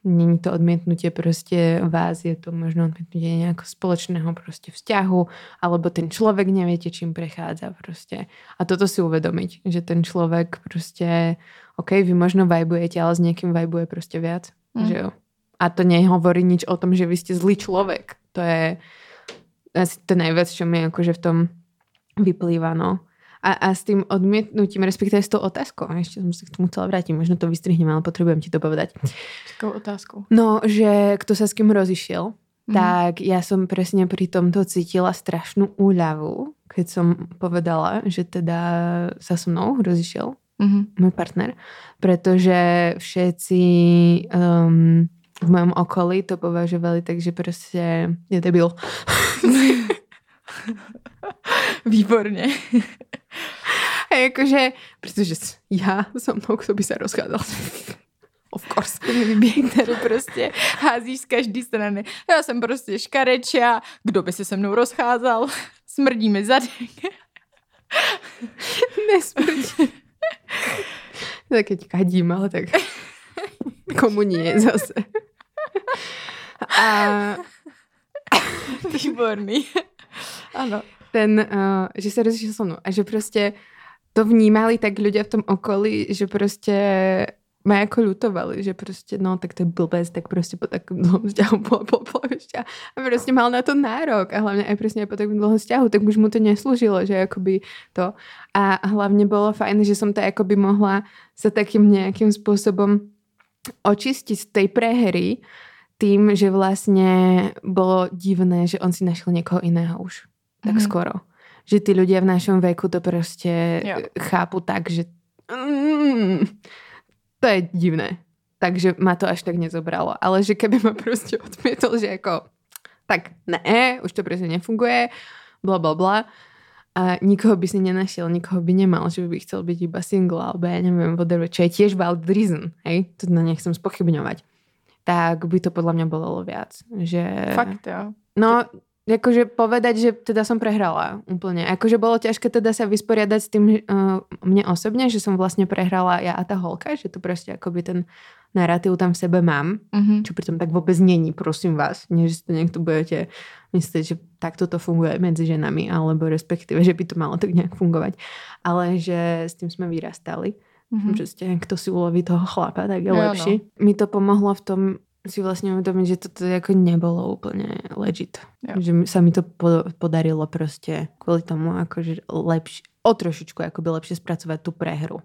není to odmietnutie proste vás, je to možno odmietnutie nejakého spoločného proste vzťahu, alebo ten človek neviete, čím prechádza proste. A toto si uvedomiť, že ten človek proste, ok, vy možno vajbujete, ale s niekým vajbuje proste viac. Mm. Že jo. A to nehovorí nič o tom, že vy ste zlý človek. To je asi to najviac, čo mi akože v tom vyplýva, no. A, a s tým odmietnutím, respektíve s tou otázkou, ešte som sa k tomu chcela vrátiť, možno to vystrihnem, ale potrebujem ti to povedať. S takou otázkou. No, že kto sa s kým rozišiel, Mhm. tak ja som presne pri tomto cítila strašnú úľavu, keď som povedala, že teda sa so mnou rozišiel Mhm. môj partner, pretože všetci um, v mojom okolí to považovali tak, že proste je debil. Výborně. A jakože, protože já so mnou, kdo by se rozcházel. Of course. Vyběh, který prostě házíš z každé strany. Já jsem prostě škarečia, kdo by se se mnou rozcházel? Smrdí mi zadek. Nesmrdí. tak keď kadím, ale tak komu nie zase. A Výborný. Ano. ten, uh, že sa rozišiel so mnou a že proste to vnímali tak ľudia v tom okolí, že proste ma ako ľutovali, že proste, no tak to je blbec, tak proste po takom dlhom vzťahu bol po vzťahu a proste mal na to nárok a hlavne aj presne aj po takom dlhom vzťahu, tak už mu to neslúžilo, že akoby to a hlavne bolo fajn, že som to akoby mohla sa takým nejakým spôsobom očistiť z tej prehry tým, že vlastne bolo divné, že on si našiel niekoho iného už tak Mhm. mm-hmm. skoro. Že tí ľudia v našom veku to proste Jo. chápu tak, že mm, to je divné. Takže ma to až tak nezobralo. Ale že keby ma proste odmietol, že ako tak ne, už to proste nefunguje, bla bla bla. A nikoho by si nenašiel, nikoho by nemal, že by chcel byť iba single, alebo ja neviem, whatever, čo je tiež valid reason, hej? To no nechcem spochybňovať. Tak by to podľa mňa bolelo viac. Že... Fakt, jo. No, akože povedať, že teda som prehrala úplne. Akože bolo ťažké teda sa vysporiadať s tým uh, mne osobne, že som vlastne prehrala ja a tá holka, že to proste akoby ten narratív tam v sebe mám, Mhm. čo pritom tak vôbec není, prosím vás. Nie, že si to niekto budete myslieť, že takto to funguje medzi ženami, alebo respektíve, že by to malo tak nejak fungovať. Ale že s tým sme vyrastali. Mhm. Proste, kto si uloví toho chlapa, tak je Jo, no. lepší. Mi to pomohlo v tom si vlastne uvedomiť, že toto ako nebolo úplne legit. Jo. Že mi- sa mi to po, podarilo proste kvôli tomu akože lepšie, o trošičku akoby lepšie spracovať tú prehru.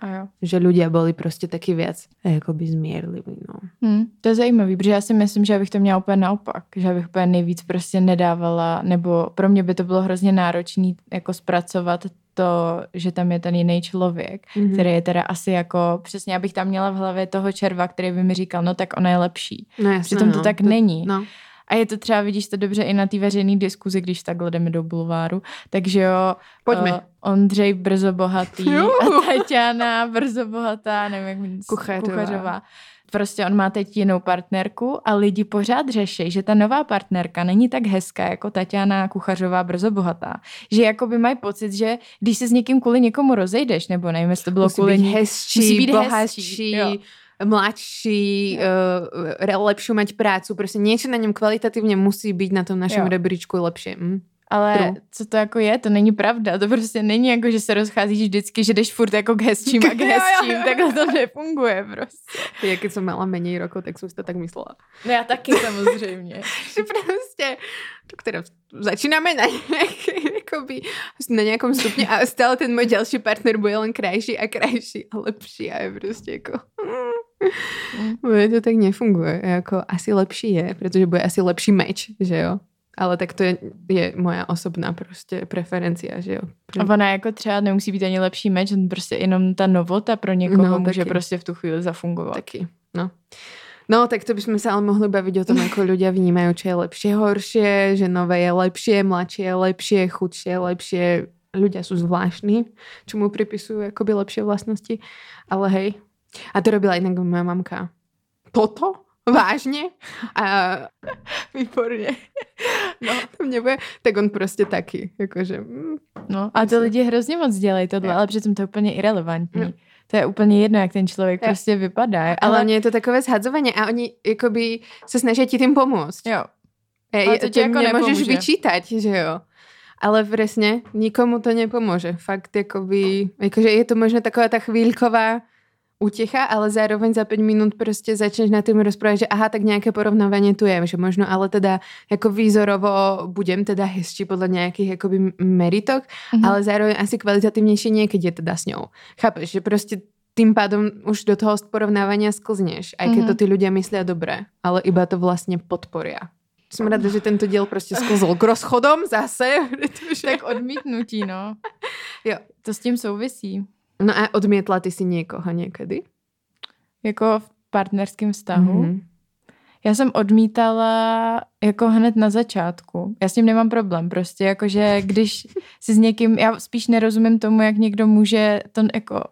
A jo. Že ľudia boli proste taký viac akoby zmierliví, no. Hmm, to je zajímavý, protože já si myslím, že bych to měla úplně naopak, že bych úplně nejvíc prostě nedávala, nebo pro mě by to bylo hrozně náročný jako zpracovat to, že tam je ten jiný člověk, Mhm. který je teda asi jako, přesně abych tam měla v hlavě toho červa, který by mi říkal, no tak ona je lepší. No jasné, Přitom to no. tak není. No. A je to třeba, vidíš to dobře i na té veřejné diskuzi, když takhle jdeme do bulváru. Takže jo, Pojďme. eh, Ondřej brzo bohatý Jo. a Tatiana brzo bohatá, nevím, jak Kuchařová. Kuchařová. Prostě on má teď jinou partnerku a lidi pořád řeší, že ta nová partnerka není tak hezká jako Tatiana Kuchařová brzo bohatá. Že jakoby mají pocit, že když se s někým kvůli někomu rozejdeš, nebo nevím, jestli to bylo Musí kvůli ní, hezčí, musí být bohatší, hezčí, mladší, uh, lepšiu mať prácu. Proste niečo na ňom kvalitatívne musí byť na tom našom Jo. rebríčku lepšie. Hm? Ale True. co to jako je, to není pravda. To prostě není jako, že se rozcházíš vždycky, že jdeš furt jako k hezčím a k hezčím. Takhle to nefunguje prostě. Ja keď som mala menej rokov, tak som si to tak myslela. No já taky samozřejmě. Že proste, to teda začíname na akoby na nejakom stupni a stále ten môj ďalší partner bude len krajší a krajší a lepší a je prostě jako... Mm. to tak nefunguje. Jako asi lepší je, protože bude asi lepší meč, že jo? Ale tak to je, je moja osobná prostě preferencia, že jo. A ona jako třeba nemusí být ani lepší meč, prostě jenom ta novota pro někoho no, může taky. prostě v tu chvíli zafungovat. Taky, no. No, tak to bychom sa ale mohli baviť o tom, ako ľudia vnímajú, čo je lepšie, horšie, že nové je lepšie, mladšie je lepšie, chudšie je lepšie. Ľudia sú zvláštni, čo mu pripisujú akoby lepšie vlastnosti. Ale hej. A to robila inak moja mamka. Toto? Vážně? A výborně. No, to mě bude, tak on prostě taky, jakože. Mm, no, a to lidi hrozně moc dělají tohle, ale přitom to je úplně irrelevantní. No. To je úplně jedno, jak ten člověk je. prostě vypadá. Ale mě je to takové zhadzování a oni jakoby se snaží ti tím pomoct. Jo. Ale to ti jako nemůžeš vyčítat, že jo. Ale presne, nikomu to nepomôže. Fakt, jakoby, jakože je to možno taková ta chvíľková utecha, ale zároveň za 5 minút prostě začneš na tým rozprávať, že aha, tak nejaké porovnávanie tu je, že možno ale teda jako výzorovo budem teda hezčí podľa nejakých jakoby meritok, mm-hmm. ale zároveň asi kvalitatívnejšie niekedy je teda s ňou. Chápeš, že prostě tým pádom už do toho porovnávania sklzneš, aj keď mm-hmm. to ty ľudia myslia dobré, ale iba to vlastne podporia. Som rada, že tento diel prostě sklzol k rozchodom zase. Protože... Tak odmítnutí, no. jo. To s tím souvisí. No a odmietla ty si někoho někdy? Jako v partnerském vztahu? Mm-hmm. Já jsem odmítala jako hned na začátku. Já s tím nemám problém. Prostě jakože když si s někým, já spíš nerozumím tomu, jak někdo může to jako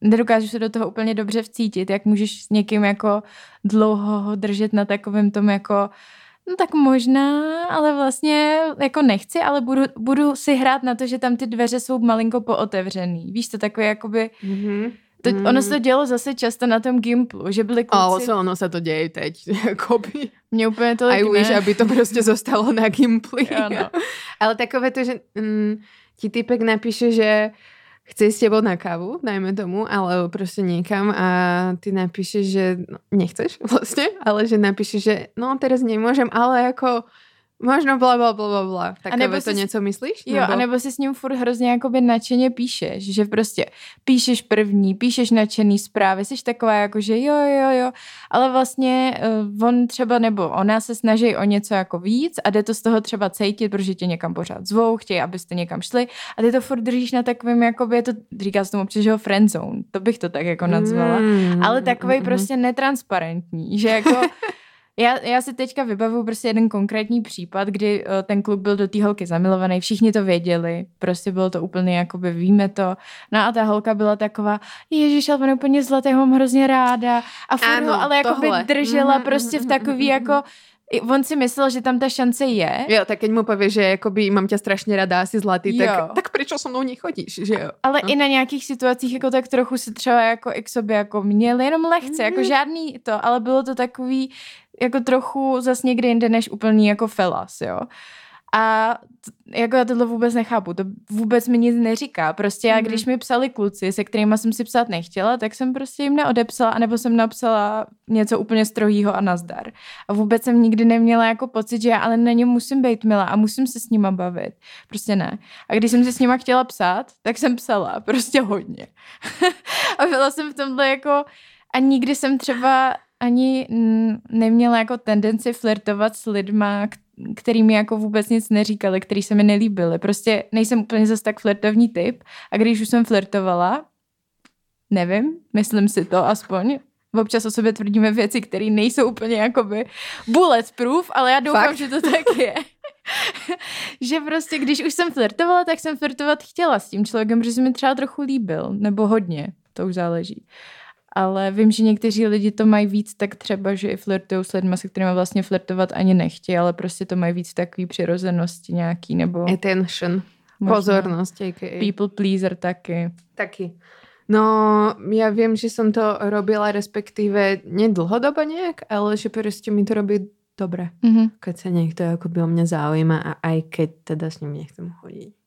nedokážu se do toho úplně dobře vcítit, jak můžeš s někým jako dlouho ho držet na takovém tom jako No tak možná, ale vlastně jako nechci, ale budu, budu si hrát na to, že tam ty dveře jsou malinko pootevřený. Víš, to takové jakoby... Mm-hmm. To, mm. Ono se to dělo zase často na tom Gimplu, že byly kluci... Ale se ono se to děje teď, jakoby. Mně úplně to I wish, aby to prostě zostalo na Gimpli. Ano. Ale takové to, že mm, ti typek napíše, že chce s tebou na kávu, dajme tomu, ale prostě někam a ty napíšeš, že no, nechceš vlastně, ale že napíšeš, že no teraz nemůžem, ale jako Možno bla, bla, bla, bla, bla. Tak a nebo to si, něco myslíš? Jo, nebo? a nebo si s ním furt hrozně jakoby nadšeně píšeš, že prostě píšeš první, píšeš nadšený zprávy, jsi taková jako, že jo, jo, jo, ale vlastně uh, on třeba nebo ona se snaží o něco jako víc a jde to z toho třeba cítit, protože tě někam pořád zvou, chtějí, abyste někam šli a ty to furt držíš na takovém, jakoby je to, říká se tomu občas, že ho friendzone, to bych to tak jako nazvala, mm, ale takový mm, prostě netransparentní, že jako Já, já si teďka vybavuju prostě jeden konkrétní případ, kdy uh, ten kluk byl do té holky zamilovaný, všichni to věděli, prostě bylo to úplně jakoby víme to. No a ta holka byla taková, ježiš, ale on úplně zlatý, ho mám hrozně ráda. A furt ano, ho ale jakoby držela mm-hmm, prostě v takový mm-hmm. jako On si myslel, že tam ta šance je. Jo, tak keď mu povie, že jakoby mám tě strašně ráda, asi zlatý, jo. tak, tak proč so mnou nechodíš, že jo? Ale no. i na nějakých situacích jako tak trochu si třeba jako i k sobě jako měli, jenom lehce, mm-hmm. jako mhm. žádný to, ale bylo to takový, jako trochu zas někde jinde než úplný jako felas, jo. A t- jako já tohle vůbec nechápu, to vůbec mi nic neříká. Prostě já, mm-hmm. když mi psali kluci, se kterými jsem si psát nechtěla, tak jsem prostě jim neodepsala, anebo jsem napsala něco úplně strohýho a nazdar. A vůbec jsem nikdy neměla jako pocit, že já ale na ně musím být milá a musím se s nima bavit. Prostě ne. A když jsem si s nima chtěla psát, tak jsem psala, prostě hodně. a byla jsem v tomhle jako a nikdy jsem třeba ani neměla jako tendenci flirtovat s lidma, který mi jako vůbec nic neříkali, který se mi nelíbili. Prostě nejsem úplně zase tak flirtovní typ a když už jsem flirtovala, nevím, myslím si to aspoň, občas o sobě tvrdíme věci, které nejsou úplně jakoby bulletproof, ale já doufám, Fakt? že to tak je. že prostě, když už jsem flirtovala, tak jsem flirtovat chtěla s tím člověkem, protože se mi třeba trochu líbil, nebo hodně, to už záleží ale vím, že někteří lidi to mají víc tak třeba, že i flirtují s lidmi, se kterými vlastně flirtovat ani nechtějí, ale prostě to mají víc takový přirozenosti nějaký, nebo... Attention. Pozornost. AKA. People pleaser taky. Taky. No, ja viem, že som to robila, respektíve nedlhodobo nejak, ale že prostě mi to robí dobre. Mm-hmm. Keď sa niekto akoby o mňa zaujíma a aj keď teda s ním nechcem chodiť.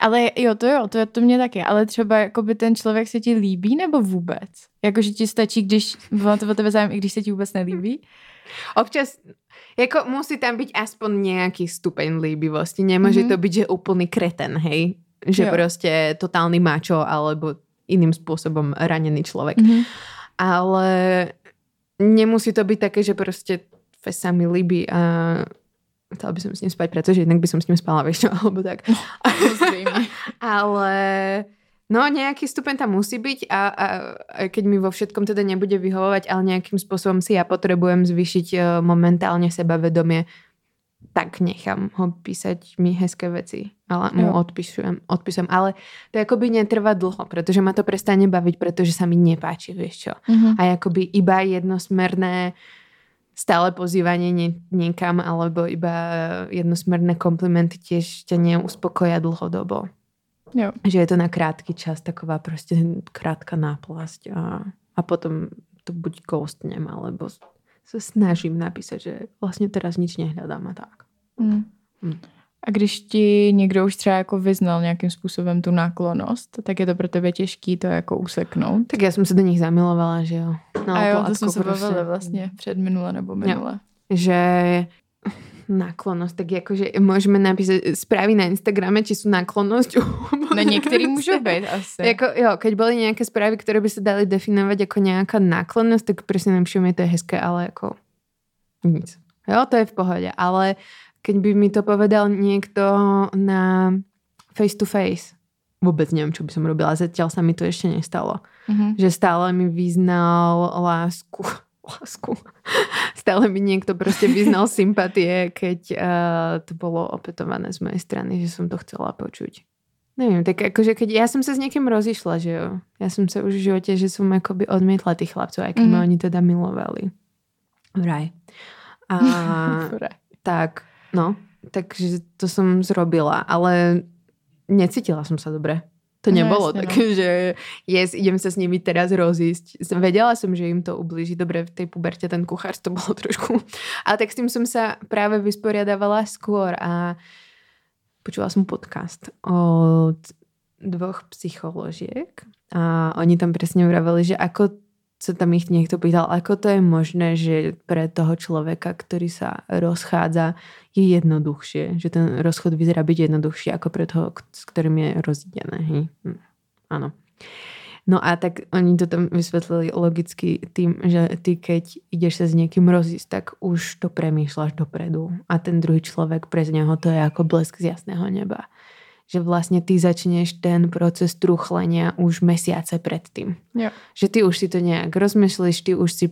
Ale jo, to jo, to, to mě taky, ale třeba jakoby ten člověk se ti líbí nebo vůbec? Jakože ti stačí, když má to o tebe zájem, i když se ti vůbec nelíbí? Občas, Jako musí tam byť aspoň nejaký stupeň líbivosti. Nemôže mm-hmm. to byť, že úplný kreten, hej? Že jo. proste totálny mačo alebo iným spôsobom ranený človek. Mm-hmm. Ale nemusí to byť také, že proste sa mi líbi a chcela by som s ním spať, pretože jednak by som s ním spala, vieš čo, alebo tak. Ale No, nejaký stupeň tam musí byť a, a, a keď mi vo všetkom teda nebude vyhovovať, ale nejakým spôsobom si ja potrebujem zvýšiť uh, momentálne sebavedomie, tak nechám ho písať mi hezké veci. Ale mu odpisujem, odpisujem. Ale to akoby netrvá dlho, pretože ma to prestane baviť, pretože sa mi nepáči, vieš čo. Uh-huh. A akoby iba jednosmerné stále pozývanie nie, niekam alebo iba jednosmerné komplimenty tiež ťa neuspokoja dlhodobo. Jo. Že je to na krátký čas, taková prostě krátka náplasť a, a potom to buď ghostnem, alebo se snažím napísať, že vlastně teraz nič nehľadám a tak. Mm. Mm. A když ti někdo už třeba jako vyznal nějakým způsobem tu náklonost, tak je to pro tebe těžký to jako useknout? Tak já jsem se do nich zamilovala, že jo. No, a jo, to jsme se bavili prostě. vlastně před minule nebo minule. Jo. Že náklonosť, tak akože môžeme napísať správy na Instagrame, či sú náklonosť. No niektorí môžu byť asi. Jako, jo, keď boli nejaké správy, ktoré by sa dali definovať ako nejaká náklonosť, tak presne napíšem, to je hezké, ale ako nic. Jo, to je v pohode. Ale keď by mi to povedal niekto na face to face, vôbec neviem, čo by som robila. Zatiaľ sa mi to ešte nestalo. Mm-hmm. Že stále mi vyznal lásku lásku. Stále mi niekto proste vyznal sympatie, keď uh, to bolo opetované z mojej strany, že som to chcela počuť. Neviem, tak akože keď ja som sa s niekým rozišla, že jo. Ja som sa už v živote, že som akoby odmietla tých chlapcov, aj keď mm-hmm. ma oni teda milovali. Vraj. A tak, no, takže to som zrobila, ale necítila som sa dobre. To nebolo no, také, no. že yes, idem sa s nimi teraz rozísť. Vedela som, že im to ublíži. Dobre, v tej puberte ten kuchár to bolo trošku. Ale tak s tým som sa práve vysporiadavala skôr a počula som podcast od dvoch psycholožiek a oni tam presne vraveli, že ako sa tam ich niekto pýtal, ako to je možné, že pre toho človeka, ktorý sa rozchádza, je jednoduchšie. Že ten rozchod vyzerá byť jednoduchšie ako pre toho, s ktorým je. Hej? Hm. Áno. No a tak oni to tam vysvetlili logicky tým, že ty keď ideš sa s niekým rozísť, tak už to premýšľaš dopredu. A ten druhý človek pre neho to je ako blesk z jasného neba že vlastne ty začneš ten proces truchlenia už mesiace predtým. Jo. Že ty už si to nejak rozmyslíš, ty už si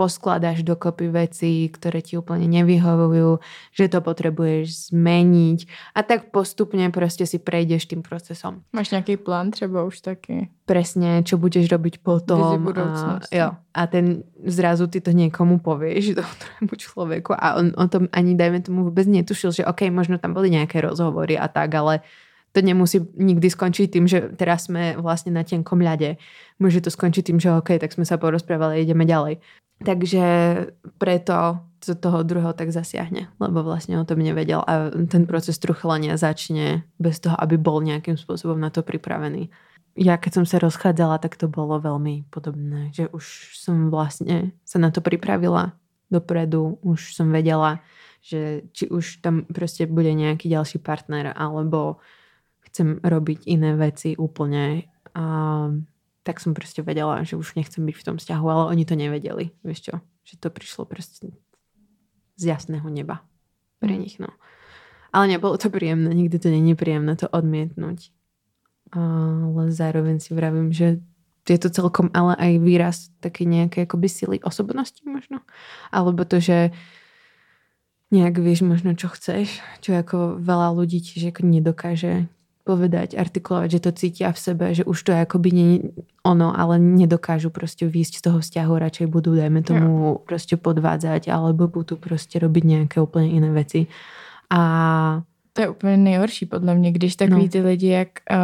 poskladáš dokopy veci, ktoré ti úplne nevyhovujú, že to potrebuješ zmeniť a tak postupne proste si prejdeš tým procesom. Máš nejaký plán třeba už taky? Presne, čo budeš robiť potom. A, jo, a ten zrazu ty to niekomu povieš, tomu človeku a on o tom ani dajme tomu vôbec netušil, že ok, možno tam boli nejaké rozhovory a tak, ale to nemusí nikdy skončiť tým, že teraz sme vlastne na tenkom ľade. Môže to skončiť tým, že OK, tak sme sa porozprávali, ideme ďalej. Takže preto to toho druhého tak zasiahne, lebo vlastne o tom nevedel a ten proces truchlenia začne bez toho, aby bol nejakým spôsobom na to pripravený. Ja keď som sa rozchádzala, tak to bolo veľmi podobné, že už som vlastne sa na to pripravila dopredu, už som vedela, že či už tam proste bude nejaký ďalší partner, alebo chcem robiť iné veci úplne a tak som proste vedela, že už nechcem byť v tom vzťahu, ale oni to nevedeli, vieš čo, že to prišlo proste z jasného neba pre mm. nich, no. Ale nebolo to príjemné, nikdy to není príjemné to odmietnúť. Ale zároveň si vravím, že je to celkom ale aj výraz také nejaké akoby sily osobnosti možno. Alebo to, že nejak vieš možno, čo chceš, čo ako veľa ľudí tiež ako nedokáže povedať, artikulovať, že to cítia v sebe, že už to je akoby nie ono, ale nedokážu proste výjsť z toho vzťahu, radšej budú, dajme tomu, ja. proste podvádzať alebo budú proste robiť nejaké úplne iné veci. A to je úplně nejhorší podle mě, když takový no. ty lidi, jak uh,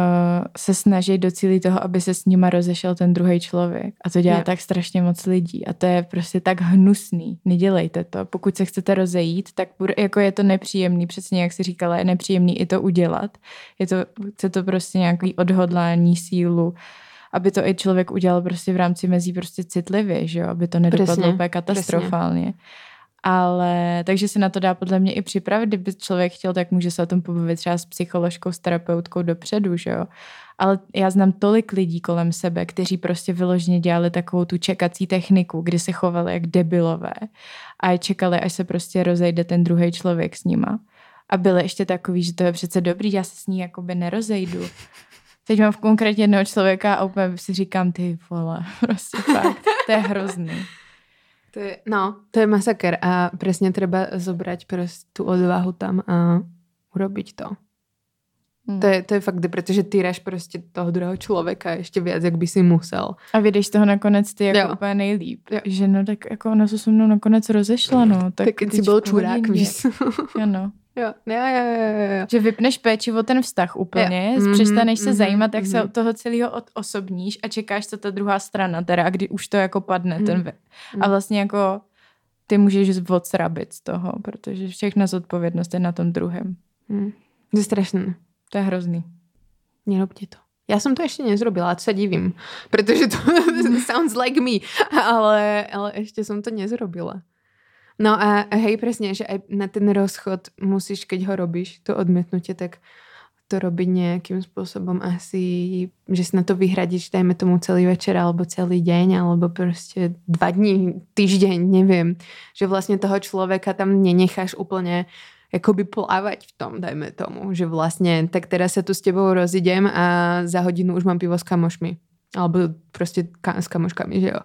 se snaží docílit toho, aby se s nima rozešel ten druhý člověk. A to dělá je. tak strašně moc lidí. A to je prostě tak hnusný. Nedělejte to. Pokud se chcete rozejít, tak jako je to nepříjemný, přesně jak si říkala, je nepříjemný i to udělat. Je to, chce to prostě nějaký odhodlání, sílu aby to i člověk udělal prostě v rámci mezí prostě citlivě, že jo? aby to nedopadlo úplně katastrofálně. Presne. Ale takže se na to dá podle mě i připravit, kdyby člověk chtěl, tak může se o tom pobavit třeba s psycholožkou, s terapeutkou dopředu, že jo. Ale já znám tolik lidí kolem sebe, kteří prostě vyloženě dělali takovou tu čekací techniku, kdy se chovali jak debilové a čekali, až se prostě rozejde ten druhý člověk s nima. A byli ještě takový, že to je přece dobrý, já se s ní jakoby nerozejdu. Teď mám v konkrétně jednoho člověka a úplně si říkám, ty vole, prostě fakt, to je hrozný. To je, no, to je masaker a přesně třeba zobrať prostě tu odvahu tam a urobiť to. Hmm. To, je, to je fakt, protože týraš prostě toho druhého člověka ještě víc, jak by si musel. A vyjdeš toho nakonec ty jako jo. úplně nejlíp. Jo. Že no tak jako ona se se mnou nakonec rozešla, no. Tak, tak jsi byl čurák, víš. Ano. Jo, jo, jo, jo, jo. Že vypneš péči o ten vztah úplně, jo. přestaneš mm-hmm, se mm-hmm, zajímat, jak mm-hmm. se od toho celého osobníš a čekáš, co ta druhá strana, teda kdy už to jako padne, mm. ten ve. A vlastně jako ty můžeš odsrabit z toho, protože všechna zodpovědnost je na tom druhém. Mm. To je strašné. To je hrozný. Nerobte to. Já jsem to ještě nezrobila, a to se divím, protože to sounds like me, ale, ale ještě jsem to nezrobila. No a hej, presne, že aj na ten rozchod musíš, keď ho robíš, to odmietnutie, tak to robiť nejakým spôsobom asi, že si na to vyhradíš, dajme tomu celý večer alebo celý deň, alebo prostě dva dní, týždeň, neviem. Že vlastne toho človeka tam nenecháš úplne jakoby plávať v tom, dajme tomu, že vlastne tak teraz sa tu s tebou rozidem a za hodinu už mám pivo s kamošmi. Alebo prostě ka- s kamoškami, že jo.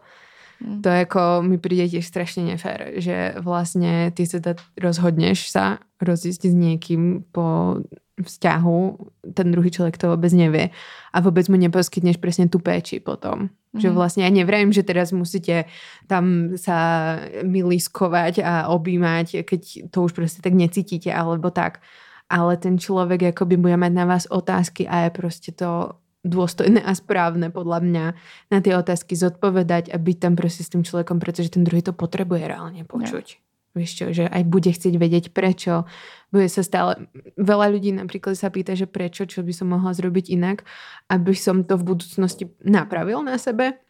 To jako mi přijde těž strašně nefér, že vlastně ty se rozhodneš sa rozjíst s někým po vzťahu, ten druhý člověk to vůbec nevie a vůbec mu neposkytneš přesně tu péči potom. Mm. Že vlastně já nevrajím, že teraz musíte tam sa milískovať a objímať, keď to už prostě tak necítíte, alebo tak. Ale ten člověk jakoby bude mať na vás otázky a je prostě to dôstojné a správne podľa mňa na tie otázky zodpovedať a byť tam prostě s tým človekom, pretože ten druhý to potrebuje reálne počuť. Ja. Víš čo, že aj bude chcieť vedieť prečo. Bude sa stále, veľa ľudí napríklad sa pýta, že prečo, čo by som mohla zrobiť inak, aby som to v budúcnosti napravil na sebe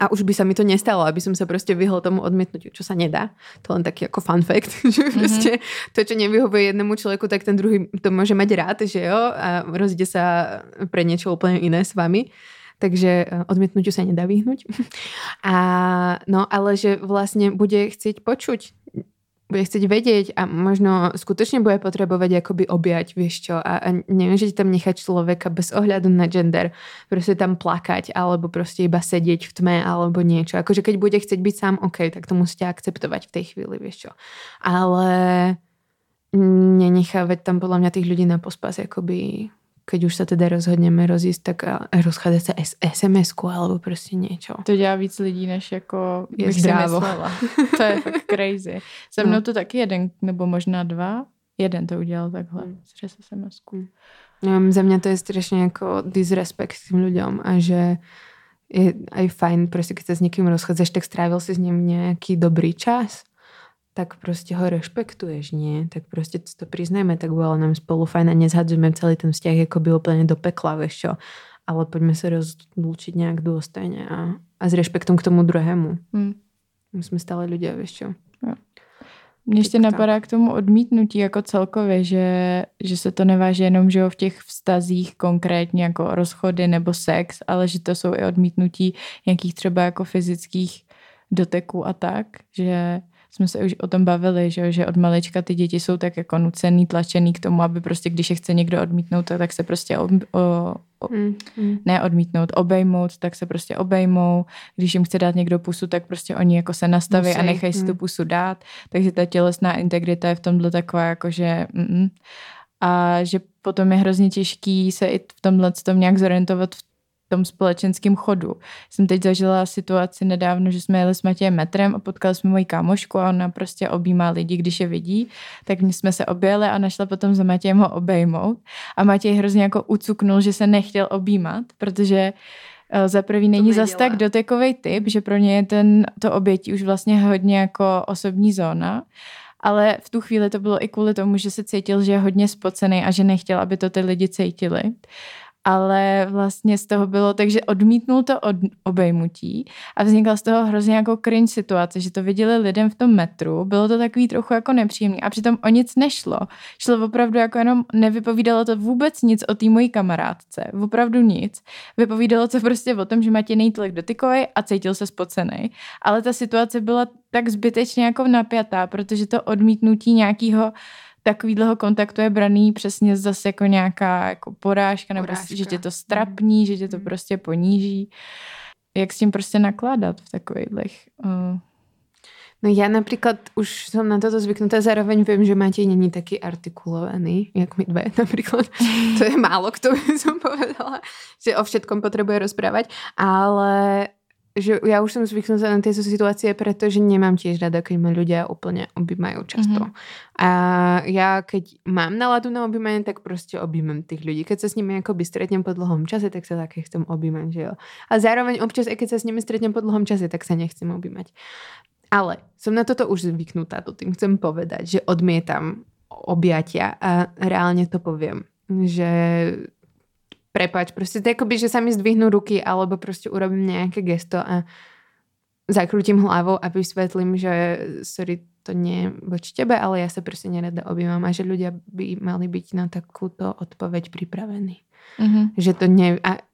a už by sa mi to nestalo, aby som sa prostě vyhol tomu odmietnutiu, čo sa nedá. To len taký jako fun fact, že mm-hmm. prostě to, čo nevyhovuje jednému člověku, tak ten druhý to může mať rád, že jo, a rozjde sa pre niečo úplně iné s vami. Takže eh, odmietnutiu sa nedá vyhnúť. A, no, ale že vlastne bude chcieť počuť bude chcieť vedieť a možno skutočne bude potrebovať akoby objať, vieš čo, a, a nemôžete tam nechať človeka bez ohľadu na gender, proste tam plakať, alebo proste iba sedieť v tme, alebo niečo. Akože keď bude chcieť byť sám, OK, tak to musíte akceptovať v tej chvíli, vieš čo. Ale nenechávať tam podľa mňa tých ľudí na pospas, akoby keď už se teda rozhodneme rozjíst, tak rozchádat se SMS-ku alebo prostě něco. To dělá víc lidí, než jako je bych zdrávo. si myslela. To je fakt crazy. Se mnou no. to taky jeden, nebo možná dva. Jeden to udělal takhle, hmm. přes SMS-ku. Um, za mě to je strašně jako disrespekt s tím lidem a že je aj fajn, prostě když se s někým rozcházeš, tak strávil si s ním nějaký dobrý čas tak prostě ho rešpektuješ, nie? Tak prostě to priznajme, tak bylo nám spolu fajn a nezhadzujeme celý ten vzťah jako by úplně do pekla, vieš čo? Ale pojďme se rozlučit nějak důstojně a, a s respektem k tomu druhému. Hmm. My jsme stále lidé, vieš čo? Jo. Mně ještě napadá k tomu odmítnutí jako celkově, že, že se to neváží jenom že v těch vztazích konkrétně jako rozchody nebo sex, ale že to jsou i odmítnutí nějakých třeba jako fyzických doteků a tak, že jsme se už o tom bavili, že, že od malička ty děti jsou tak jako nucený, tlačený k tomu, aby prostě, když je chce někdo odmítnout, tak se prostě o, o, o, mm, mm. ne odmítnout, obejmout, tak se prostě obejmou. Když jim chce dát někdo pusu, tak prostě oni jako se nastaví Musí, a nechají mm. si tu pusu dát. Takže ta tělesná integrita je v tomhle taková jako, že mm, a že potom je hrozně těžký se i v tomhle tom nějak zorientovat v tom společenském chodu. Jsem teď zažila situaci nedávno, že jsme jeli s Matějem metrem a potkali jsme moji kámošku a ona prostě objímá lidi, když je vidí. Tak my jsme se objeli a našla potom za Matějem ho obejmout. A Matěj hrozně jako ucuknul, že se nechtěl objímat, protože eh, za prvý není zas tak dotekový typ, že pro ně je ten, to obětí už vlastně hodně jako osobní zóna ale v tu chvíli to bylo i kvůli tomu, že se cítil, že je hodně spocený a že nechtěl, aby to ty lidi cítili. Ale vlastně z toho bylo, takže odmítnul to od obejmutí a vznikla z toho hrozně jako cringe situace, že to viděli lidem v tom metru, bylo to takový trochu jako nepříjemný a přitom o nic nešlo. Šlo opravdu jako jenom, nevypovídalo to vůbec nic o té mojí kamarádce, opravdu nic. Vypovídalo to prostě o tom, že Matěj nejtolik dotykový a cítil se spocený. Ale ta situace byla tak zbytečně jako napjatá, protože to odmítnutí nějakého takovýhleho kontaktu je braný přesně zase jako nějaká jako porážka, nebo porážka. že tě to strapní, mm. že tě to mm. prostě poníží. Jak s tím prostě nakládat v takových uh... No já například už jsem na toto zvyknutá, zároveň vím, že Matěj není taky artikulovaný, jak my dve například. To je málo kto by som povedala, že o všetkom potřebuje rozprávať, ale že ja už som zvyknutá na tieto situácie, pretože nemám tiež rada, keď ma ľudia úplne objímajú často. Mm-hmm. A ja keď mám náladu na objímanie, tak proste objímam tých ľudí. Keď sa s nimi akoby stretnem po dlhom čase, tak sa také chcem objímať, že jo. A zároveň občas, aj keď sa s nimi stretnem po dlhom čase, tak sa nechcem objímať. Ale som na toto už zvyknutá, to tým chcem povedať, že odmietam objatia a reálne to poviem, že prepač, proste to je akoby, že sa mi zdvihnú ruky alebo proste urobím nejaké gesto a zakrútim hlavou a vysvetlím, že sorry, to nie voči tebe, ale ja sa proste nerada objímam a že ľudia by mali byť na takúto odpoveď pripravení. Mm-hmm. Že to ne... A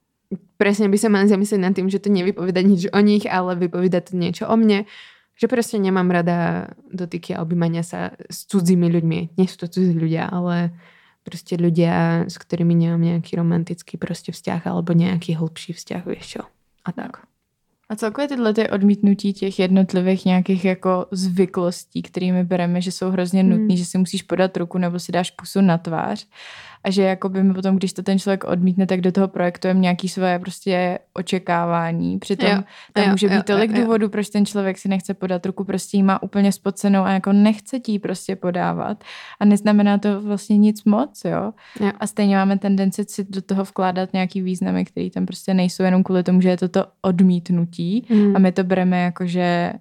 presne by sa mali zamyslieť nad tým, že to nevypoveda nič o nich, ale vypoveda to niečo o mne. Že proste nemám rada dotyky a objímania sa s cudzími ľuďmi. Nie sú to cudzí ľudia, ale prostě ľudia, s ktorými nemám nejaký romantický prostě vzťah alebo nejaký hlbší vzťah, vieš čo. A tak. A celkově tyhle ty odmítnutí těch jednotlivých nějakých jako zvyklostí, kterými bereme, že jsou hrozně nutné, hmm. že si musíš podat ruku nebo si dáš pusu na tvář, a že jakoby my potom, když to ten člověk odmítne, tak do toho projektujeme nějaký své prostě očekávání. Přitom jo, tam jo, může být jo, tolik jo, důvodů, proč ten člověk si nechce podat ruku, prostě jí má úplně spocenou a jako nechce ti prostě podávat. A neznamená to vlastně nic moc, jo? jo. A stejně máme tendenci si do toho vkládat nějaký významy, které tam prostě nejsou jenom kvůli tomu, že je to to odmítnutí mm. a my to bereme jako, že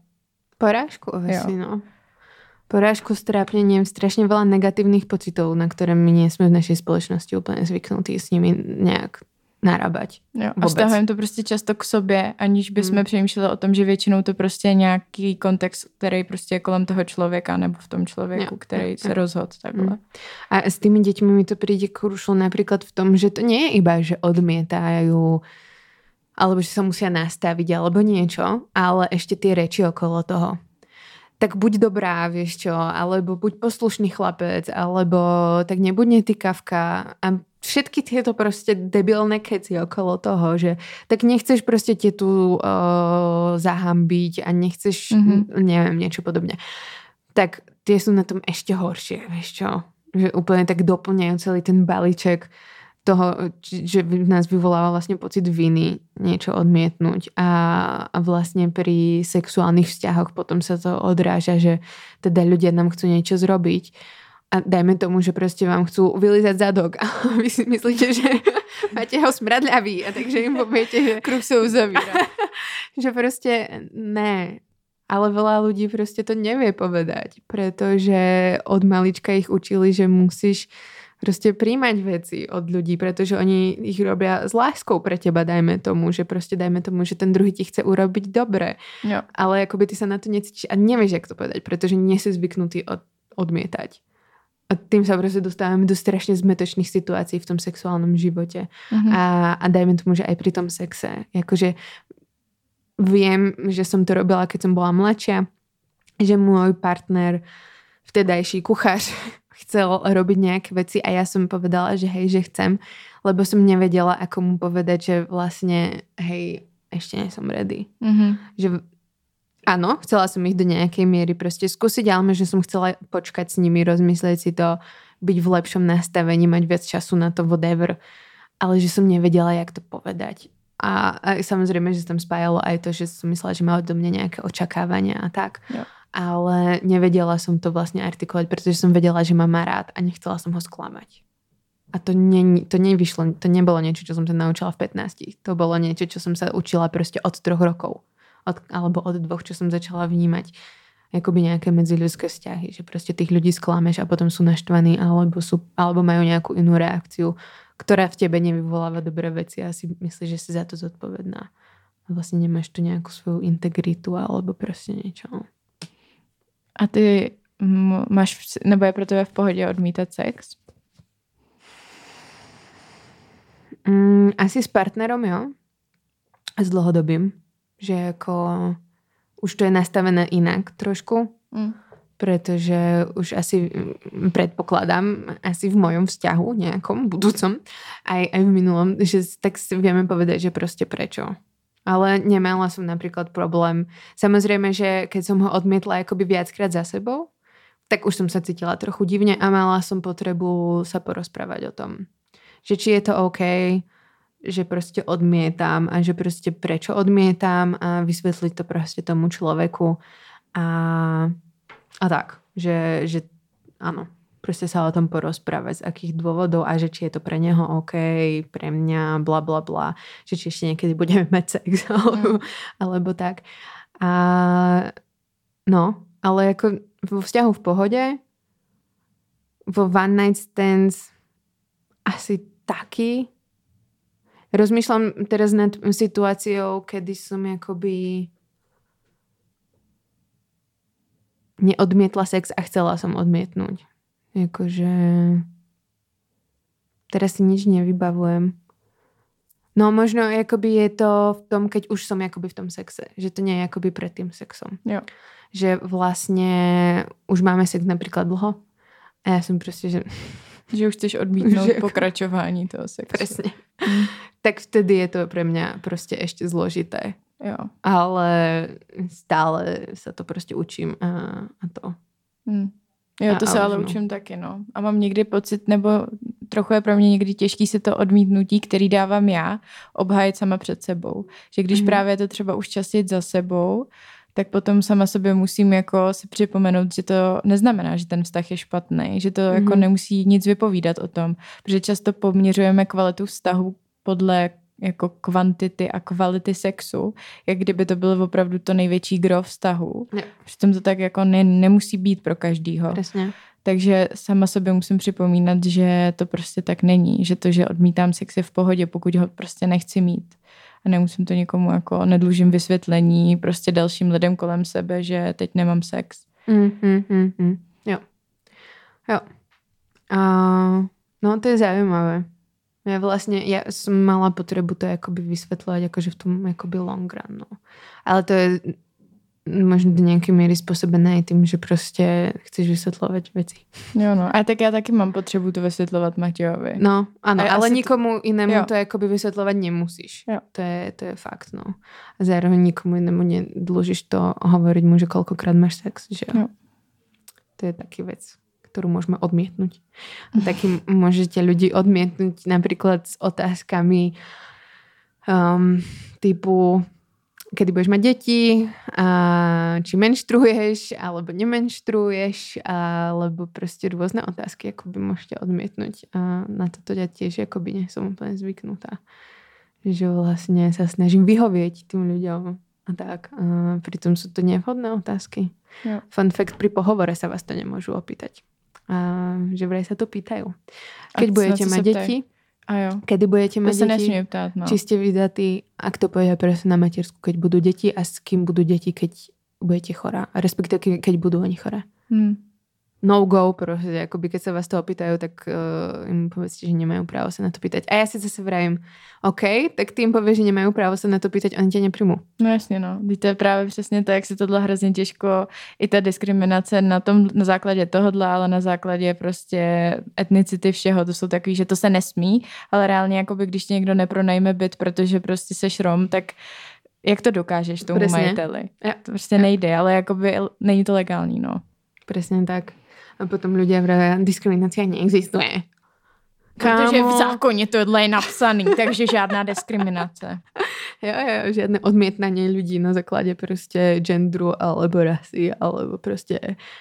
Porážku, asi, no porážku, strápnením, strašne veľa negatívnych pocitov, na ktoré my nie sme v našej spoločnosti úplne zvyknutí s nimi nejak narábať. Jo, a vztahujeme to prostě často k sobě, aniž bychom hmm. přemýšleli o tom, že většinou to prostě je nějaký kontext, který prostě je kolem toho člověka nebo v tom člověku, jo, který jo, se jo. rozhodl takhle. Hmm. A s tými dětmi mi to přijde krušlo například v tom, že to nie je iba, že odmietajú alebo že sa musia nastaviť alebo niečo, ale ešte tie reči okolo toho tak buď dobrá, vieš čo, alebo buď poslušný chlapec, alebo tak nebuď netýkavka a všetky tieto prostě debilné keci okolo toho, že tak nechceš prostě tě tu uh, zahambiť a nechceš, mm-hmm. neviem, niečo podobne. Tak tie sú na tom ešte horšie, vieš čo, že úplne tak doplňajú celý ten balíček toho, že v nás vyvoláva vlastne pocit viny niečo odmietnúť a, a vlastne pri sexuálnych vzťahoch potom sa to odráža, že teda ľudia nám chcú niečo zrobiť a dajme tomu, že prostě vám chcú vylizať zadok. A vy si myslíte, že máte ho smradľavý a takže im poviete, že kruh sa uzavírá. že prostě ne, ale veľa ľudí prostě to nevie povedať, pretože od malička ich učili, že musíš prostě príjmať veci od ľudí, pretože oni ich robia s láskou pre teba, dajme tomu, že prostě dajme tomu, že ten druhý ti chce urobiť dobre. Jo. Ale akoby ty sa na to necítiš a nevieš, jak to povedať, pretože nie si zvyknutý od, odmietať. A tým sa prostě dostávame do strašne zmetočných situácií v tom sexuálnom živote. Mm-hmm. A, a dajme tomu, že aj pri tom sexe. Jakože viem, že som to robila, keď som bola mladšia, že môj partner, vtedajší kuchař, chcel robiť nejaké veci a ja som povedala, že hej, že chcem, lebo som nevedela, ako mu povedať, že vlastne hej, ešte nie som ready. Mm-hmm. Že áno, chcela som ich do nejakej miery proste skúsiť, ale že som chcela počkať s nimi, rozmyslieť si to, byť v lepšom nastavení, mať viac času na to, whatever. Ale že som nevedela, jak to povedať. A, a samozrejme, že tam spájalo aj to, že som myslela, že má do mňa nejaké očakávania a tak. Jo ale nevedela som to vlastne artikulovať, pretože som vedela, že ma má rád a nechcela som ho sklamať. A to, ne, to nevyšlo, to nebolo niečo, čo som sa naučila v 15. To bolo niečo, čo som sa učila proste od troch rokov. Od, alebo od dvoch, čo som začala vnímať akoby nejaké medziľudské vzťahy, že proste tých ľudí sklameš a potom sú naštvaní alebo, sú, alebo majú nejakú inú reakciu, ktorá v tebe nevyvoláva dobré veci a si myslíš, že si za to zodpovedná. A vlastne nemáš tu nejakú svoju integritu alebo proste niečo. A ty máš, nebo je pro tebe v pohodě odmítat sex? Mm, asi s partnerom, jo. A s dlhodobým. Že jako už to je nastavené inak trošku. Mm. Pretože už asi mm, predpokladám, asi v mojom vzťahu nejakom budúcom, aj, aj v minulom, že tak si vieme povedať, že proste prečo. Ale nemala som napríklad problém. Samozrejme, že keď som ho odmietla akoby viackrát za sebou, tak už som sa cítila trochu divne a mala som potrebu sa porozprávať o tom. Že či je to OK, že proste odmietam a že proste prečo odmietam a vysvetliť to proste tomu človeku a, a tak, že, že áno, proste sa o tom porozprávať z akých dôvodov a že či je to pre neho OK, pre mňa, bla bla bla, že či ešte niekedy budeme mať sex alebo, mm. alebo tak. A no, ale ako vo vzťahu v pohode, vo one night stands asi taký. Rozmýšľam teraz nad situáciou, kedy som akoby neodmietla sex a chcela som odmietnúť. Jakože teraz si nič nevybavujem. No možno akoby je to v tom, keď už som akoby v tom sexe. Že to nie je akoby pred tým sexom. Jo že vlastne už máme sex napríklad dlho a ja som proste, že... Že už chceš odmítnout že... pokračování toho sexu. Presne. Mm. Tak vtedy je to pre mňa proste ešte zložité. Jo. Ale stále sa to proste učím a, a to. Mm. Jo, to se ale učím taky, no. A mám někdy pocit, nebo trochu je pro mě někdy těžký si to odmítnutí, který dávám já, obhájit sama před sebou. Že když mm. právě to třeba už častit za sebou, tak potom sama sobě musím jako si připomenout, že to neznamená, že ten vztah je špatný, že to mm-hmm. jako mhm. nemusí nic vypovídat o tom, protože často poměřujeme kvalitu vztahu podle jako kvantity a kvality sexu, jak kdyby to bylo opravdu to největší gro vztahu. Ne. Přitom to tak jako ne, nemusí být pro každýho. Přesně. Takže sama sobě musím připomínat, že to prostě tak není, že to, že odmítám sex je v pohodě, pokud ho prostě nechci mít a nemusím to nikomu jako nedlužím vysvětlení prostě dalším lidem kolem sebe, že teď nemám sex. Mm, mm, mm, mm. Jo. Jo. A, no to je zaujímavé. Ja vlastne, ja som mala potrebu to akoby vysvetľovať akože v tom akoby long run, no. Ale to je možno do nějaké míry způsobené i tím, že prostě chceš vysvětlovat věci. Jo, no. A tak já taky mám potřebu to vysvětlovat Matějovi. No, ano, a ale nikomu to... jinému jo. to jakoby vysvětlovat nemusíš. Jo. To je, to je fakt, no. A zároveň nikomu jinému nedlužíš to hovoriť mu, že kolkokrát máš sex, že jo. jo. To je taky věc, kterou můžeme odmětnout. A taky můžete lidi odmětnout například s otázkami um, typu kedy budeš mať deti, a či menštruuješ, alebo nemenštruuješ, alebo proste rôzne otázky akoby môžete odmietnúť. A na toto ja tiež akoby nie som úplne zvyknutá. Že vlastne sa snažím vyhovieť tým ľuďom a tak. A pritom sú to nevhodné otázky. Jo. Fun fact, pri pohovore sa vás to nemôžu opýtať. A že vraj sa to pýtajú. Keď budete mať deti, a jo. Kedy budete mať to deti? ptát, no. Či ste vydatí, ak to povie presne na matersku, keď budú deti a s kým budú deti, keď budete chorá. Respektíve, keď budú oni choré. Hmm no-go, proste, akoby keď sa vás to opýtajú, tak uh, im povedzte, že nemajú právo sa na to pýtať. A ja si zase vravím, OK, tak ty im povieš, že nemajú právo sa na to pýtať, oni tě neprimú. No jasně, no. To je právě přesně to, jak se tohle hrozně těžko, i ta diskriminace na tom, na základě tohohle, ale na základě prostě etnicity všeho, to jsou takový, že to se nesmí, ale reálně, jakoby když někdo nepronajme byt, protože prostě seš Rom, tak jak to dokážeš tomu Presně. majiteli? Ja. To prostě ja. nejde, ale jakoby není to legální, no. Přesně tak. A potom ľudia vravia, diskriminácia neexistuje. Kámo. Protože v zákoně tohle je napsaný, takže žádná diskriminace. Jo, jo, žiadne odmietnanie ľudí na základe prostě genderu alebo rasy alebo prostě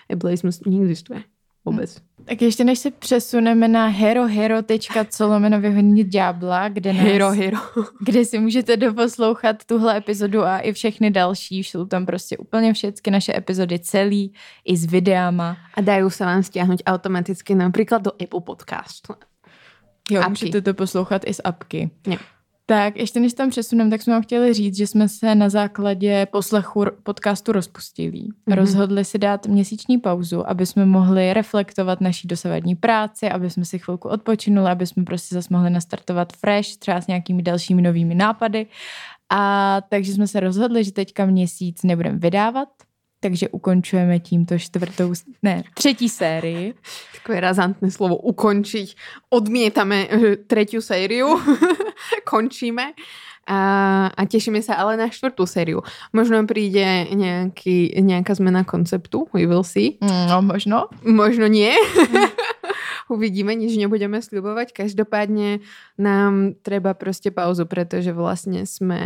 ableismus neexistuje. Vůbec. Tak ještě než se přesuneme na herohero.co lomeno ďábla, kde, nás, hero, hero. kde si můžete doposlouchat tuhle epizodu a i všechny další. Jsou tam prostě úplně všechny naše epizody celý, i s videama. A dají se vám stiahnuť automaticky například do Apple Podcast. Jo, Apky. můžete to poslouchat i z apky. Jo. Tak ještě než tam přesuneme, tak jsme vám chtěli říct, že jsme se na základě poslechu podcastu rozpustili. Mhm. Mm-hmm. Rozhodli si dát měsíční pauzu, aby jsme mohli reflektovat naší dosavadní práci, aby jsme si chvilku odpočinuli, aby jsme prostě zase mohli nastartovat fresh, třeba s nějakými dalšími novými nápady. A takže jsme se rozhodli, že teďka měsíc nebudeme vydávat, takže ukončujeme tímto čtvrtou, ne, třetí sérii. Takové razantné slovo ukončiť. Odmietame eh, tretiu sériu. Končíme. A, a tešíme sa ale na štvrtú sériu. Možno príde nejaký, nejaká zmena konceptu. We will see. Mm, No, možno. Možno nie. Uvidíme, nič nebudeme sľubovať. Každopádne nám treba proste pauzu, pretože vlastne sme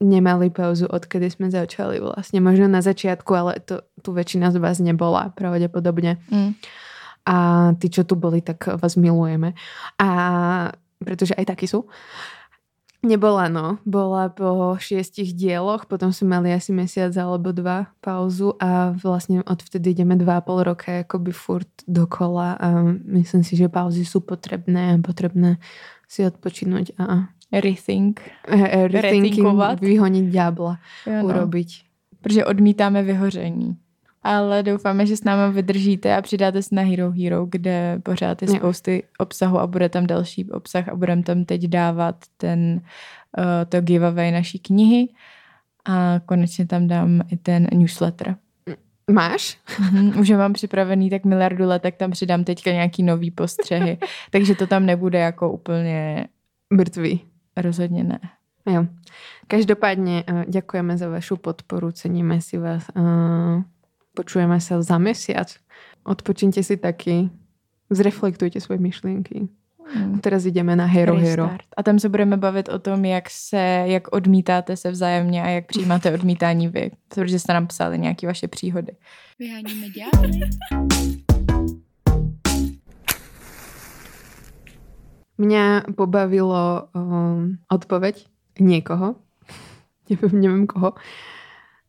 nemali pauzu, odkedy sme začali vlastne. Možno na začiatku, ale to, tu väčšina z vás nebola pravdepodobne. Mm. A tí, čo tu boli, tak vás milujeme. A pretože aj takí sú. Nebola, no. Bola po šiestich dieloch, potom sme mali asi mesiac alebo dva pauzu a vlastne odvtedy ideme dva a pol roka akoby furt dokola a myslím si, že pauzy sú potrebné a potrebné si odpočinúť a Rethink. e, rethinking, Rethinkovat. vyhoniť ďábla, Jo, no. urobiť. Protože odmítáme vyhoření. Ale doufáme, že s námi vydržíte a přidáte se na Hero Hero, kde pořád je spousty obsahu a bude tam další obsah a budeme tam teď dávat ten, uh, to giveaway naší knihy a konečně tam dám i ten newsletter. Máš? Mhm, Už je mám připravený tak miliardu let, tak tam přidám teďka nějaký nový postřehy. Takže to tam nebude jako úplně Mrtvý. Rozhodně ne. Jo. Každopádne uh, ďakujeme za vašu podporu, ceníme si vás. Uh, počujeme sa za mesiac. Odpočinte si taky. Zreflektujte svoje myšlienky. Mm. Teraz ideme na Hero Hero. Restart. A tam se budeme bavit o tom, jak se, jak odmítáte se vzájemně a jak přijímáte odmítání vy. Protože jste nám psali nějaké vaše příhody. Vyháníme ďábly. Mňa pobavilo um, odpoveď niekoho. Neviem, neviem koho.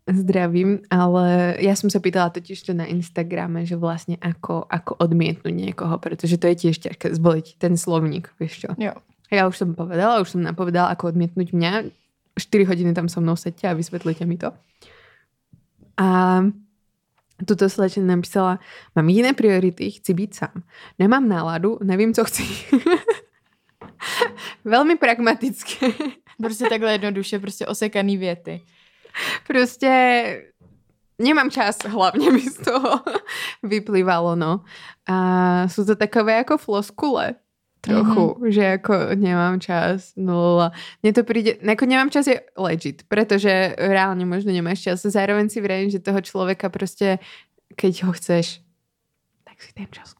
Zdravím, ale ja som sa pýtala totiž to na Instagrame, že vlastne ako, ako odmietnúť niekoho, pretože to je tiež ťažké zvoliť ten slovník, vieš čo. Jo. Ja už som povedala, už som napovedala, ako odmietnúť mňa. 4 hodiny tam so mnou sedte a vysvetlite mi to. A tuto slečna napísala, mám jiné priority, chci být sám. Nemám náladu, nevím, co chci. Velmi pragmatické. Prostě takhle jednoduše, prostě osekaný věty. Prostě nemám čas, hlavně mi z toho vyplývalo, no. A sú to takové jako floskule trochu, mm-hmm. že jako nemám čas, no mne to príde, jako nemám čas je legit, pretože reálne možno nemáš čas, zároveň si vravím, že toho človeka prostě, keď ho chceš, tak si ten čas